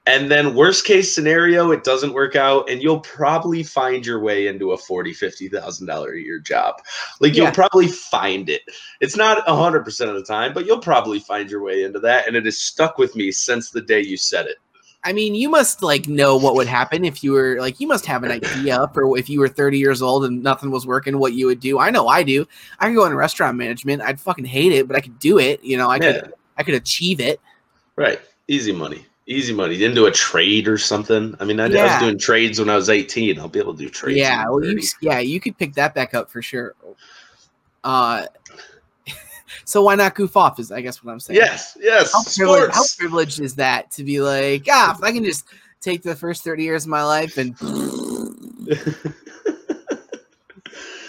Speaker 2: And then worst case scenario, it doesn't work out and you'll probably find your way into a 40, $50,000 a year job. Like
Speaker 3: Yeah.
Speaker 2: you'll probably find it. It's not 100% of the time, but you'll probably find your way into that. And it has stuck with me since the day you said it.
Speaker 3: I mean, you must like know what would happen if you were like you must have an idea for if you were 30 years old and nothing was working, what you would do. I know I do. I could go into restaurant management. I'd fucking hate it, but I could do it. You know, I
Speaker 2: Yeah.
Speaker 3: could I could achieve it.
Speaker 2: Right. Easy money. Easy money. Into a trade or something. I mean, I, I was doing trades when I was 18. I'll be able to do trades.
Speaker 3: yeah, well, you yeah you could pick that back up for sure. Uh, so why not goof off? Is I guess what I'm saying.
Speaker 2: Yes, yes.
Speaker 3: How privileged, how privileged is that to be like, ah, if I can just take the first 30 years of my life and [LAUGHS]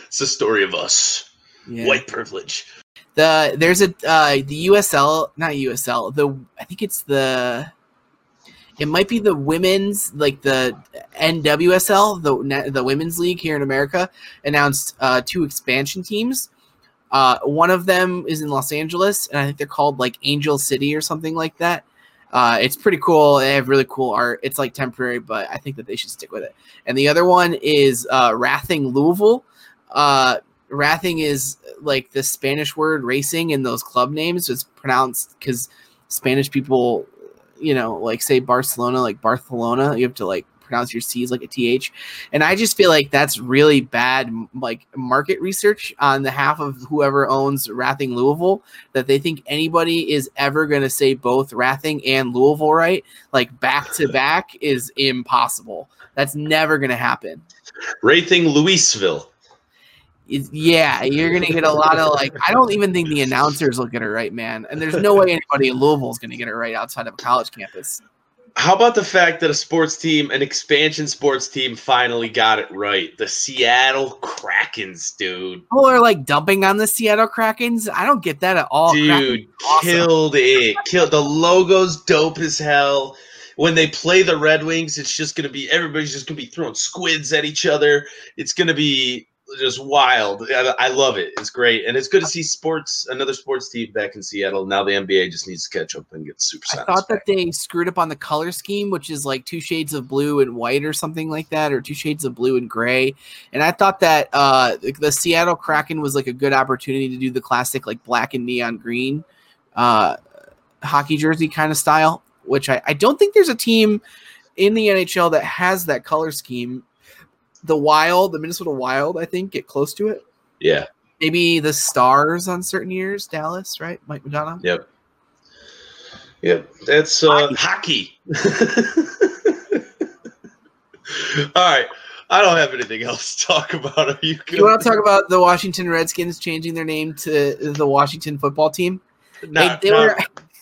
Speaker 2: it's the story of us.
Speaker 3: yeah.
Speaker 2: White privilege.
Speaker 3: the there's a uh the USL not USL the I think it's the it might be the women's like the NWSL, the the women's league here in America, announced uh, two expansion teams. Uh, one of them is in Los Angeles, and I think they're called like Angel City or something like that. Uh, it's pretty cool. They have really cool art. It's like temporary, but I think that they should stick with it. And the other one is uh, Rathing Louisville. Uh, Rathing is like the Spanish word racing in those club names. It's pronounced because Spanish people, you know, like say Barcelona, like Barcelona. You have to like pronounce your C's like a TH. And I just feel like that's really bad, like market research on the half of whoever owns Rathing Louisville that they think anybody is ever going to say both Rathing and Louisville right, like back to [LAUGHS] back, is impossible. That's never going to happen.
Speaker 2: Rathing Louisville.
Speaker 3: yeah, you're gonna get a lot of like. I don't even think the announcers will get it right, man. And there's no way anybody in Louisville is gonna get it right outside of a college campus.
Speaker 2: How about the fact that a sports team, an expansion sports team, finally got it right? The Seattle Krakens, dude.
Speaker 3: People are like dumping on the Seattle Krakens. I don't get that at all.
Speaker 2: Dude, awesome. killed it. Killed the logo's dope as hell. When they play the Red Wings, it's just gonna be everybody's just gonna be throwing squids at each other. It's gonna be just wild. I, I, love it. It's great, and it's good to see sports another sports team back in Seattle. Now the NBA just needs to catch up and get super.
Speaker 3: I thought back. that they screwed up on the color scheme, which is like two shades of blue and white or something like that, or two shades of blue and gray. And I thought that uh, the Seattle Kraken was like a good opportunity to do the classic like black and neon green uh, hockey jersey kind of style, which I, I don't think there's a team in the NHL that has that color scheme the Wild, the Minnesota Wild, I think, get close to it.
Speaker 2: Yeah.
Speaker 3: Maybe the Stars on certain years, Dallas, right? Mike Modano.
Speaker 2: Yep. Yep. That's uh, hockey. [LAUGHS] All right. I don't have anything else to talk about. Are you
Speaker 3: good? You want to talk about the Washington Redskins changing their name to the Washington football team?
Speaker 2: Not, they, they not,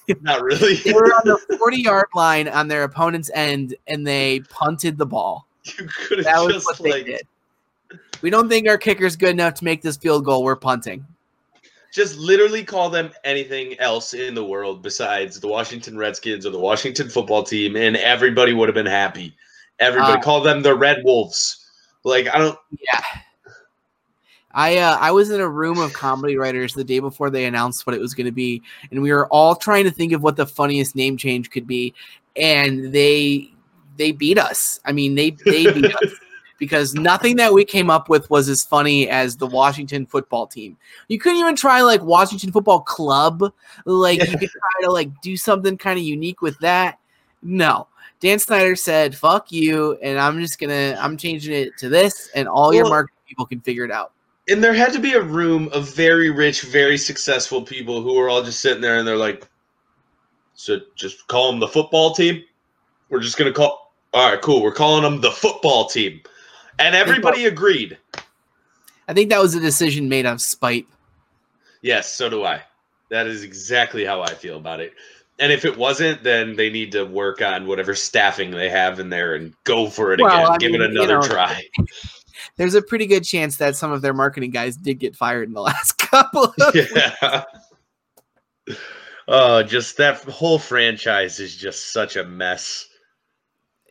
Speaker 2: were, not really. [LAUGHS]
Speaker 3: they were on the 40 yard line on their opponent's end and they punted the ball. [LAUGHS]
Speaker 2: You could have just like.
Speaker 3: We don't think our kicker's good enough to make this field goal. We're punting.
Speaker 2: Just literally call them anything else in the world besides the Washington Redskins or the Washington football team, and everybody would have been happy. Everybody uh, call them the Red Wolves. Like I don't.
Speaker 3: Yeah. I uh, I was in a room of comedy writers the day before they announced what it was going to be, and we were all trying to think of what the funniest name change could be, and they they beat us. I mean, they they beat us [LAUGHS] because nothing that we came up with was as funny as the Washington football team. You couldn't even try like Washington football club. Like you could try to like do something kind of unique with that. No. Dan Snyder said, "Fuck you," and I'm just gonna I'm changing it to this, and all well, your marketing people can figure it out.
Speaker 2: And there had to be a room of very rich, very successful people who were all just sitting there, and they're like, "So just call them the football team. We're just gonna call all right, cool. We're calling them the football team. And everybody agreed.
Speaker 3: I think that was a decision made of spite.
Speaker 2: Yes, so do I. That is exactly how I feel about it. And if it wasn't, then they need to work on whatever staffing they have in there and go for it well, again. I Give mean, it another you know, try. [LAUGHS] [LAUGHS]
Speaker 3: There's a pretty good chance that some of their marketing guys did get fired in the [LAUGHS] last couple of Yeah.
Speaker 2: Oh, just that whole franchise is just such a mess.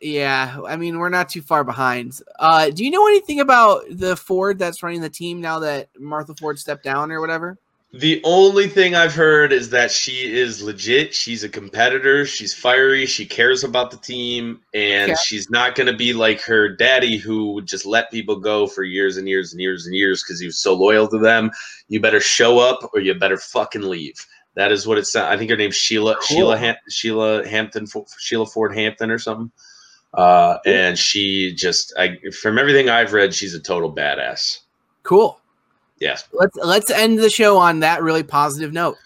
Speaker 3: Yeah, I mean we're not too far behind. Uh, do you know anything about the Ford that's running the team now that Martha Ford stepped down or whatever?
Speaker 2: The only thing I've heard is that she is legit. She's a competitor. She's fiery. She cares about the team, and okay. she's not going to be like her daddy, who would just let people go for years and years and years and years because he was so loyal to them. You better show up, or you better fucking leave. That is what it's. I think her name's Sheila cool. Sheila Ham, Sheila Hampton Sheila Ford Hampton or something. Uh, and she just, I, from everything I've read, she's a total badass.
Speaker 3: Cool.
Speaker 2: Yes.
Speaker 3: Let's let's end the show on that really positive note.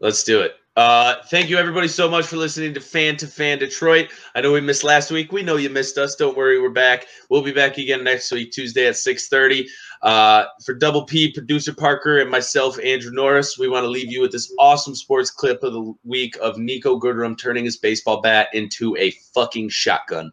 Speaker 2: Let's do it. Uh, thank you everybody so much for listening to Fan to Fan Detroit. I know we missed last week. We know you missed us. Don't worry, we're back. We'll be back again next week, Tuesday at 6:30. Uh, for Double P, producer Parker, and myself, Andrew Norris, we want to leave you with this awesome sports clip of the week of Niko Goodrum turning his baseball bat into a fucking shotgun.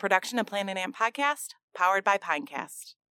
Speaker 4: Production of Planet Ant Podcast, powered by Pinecast.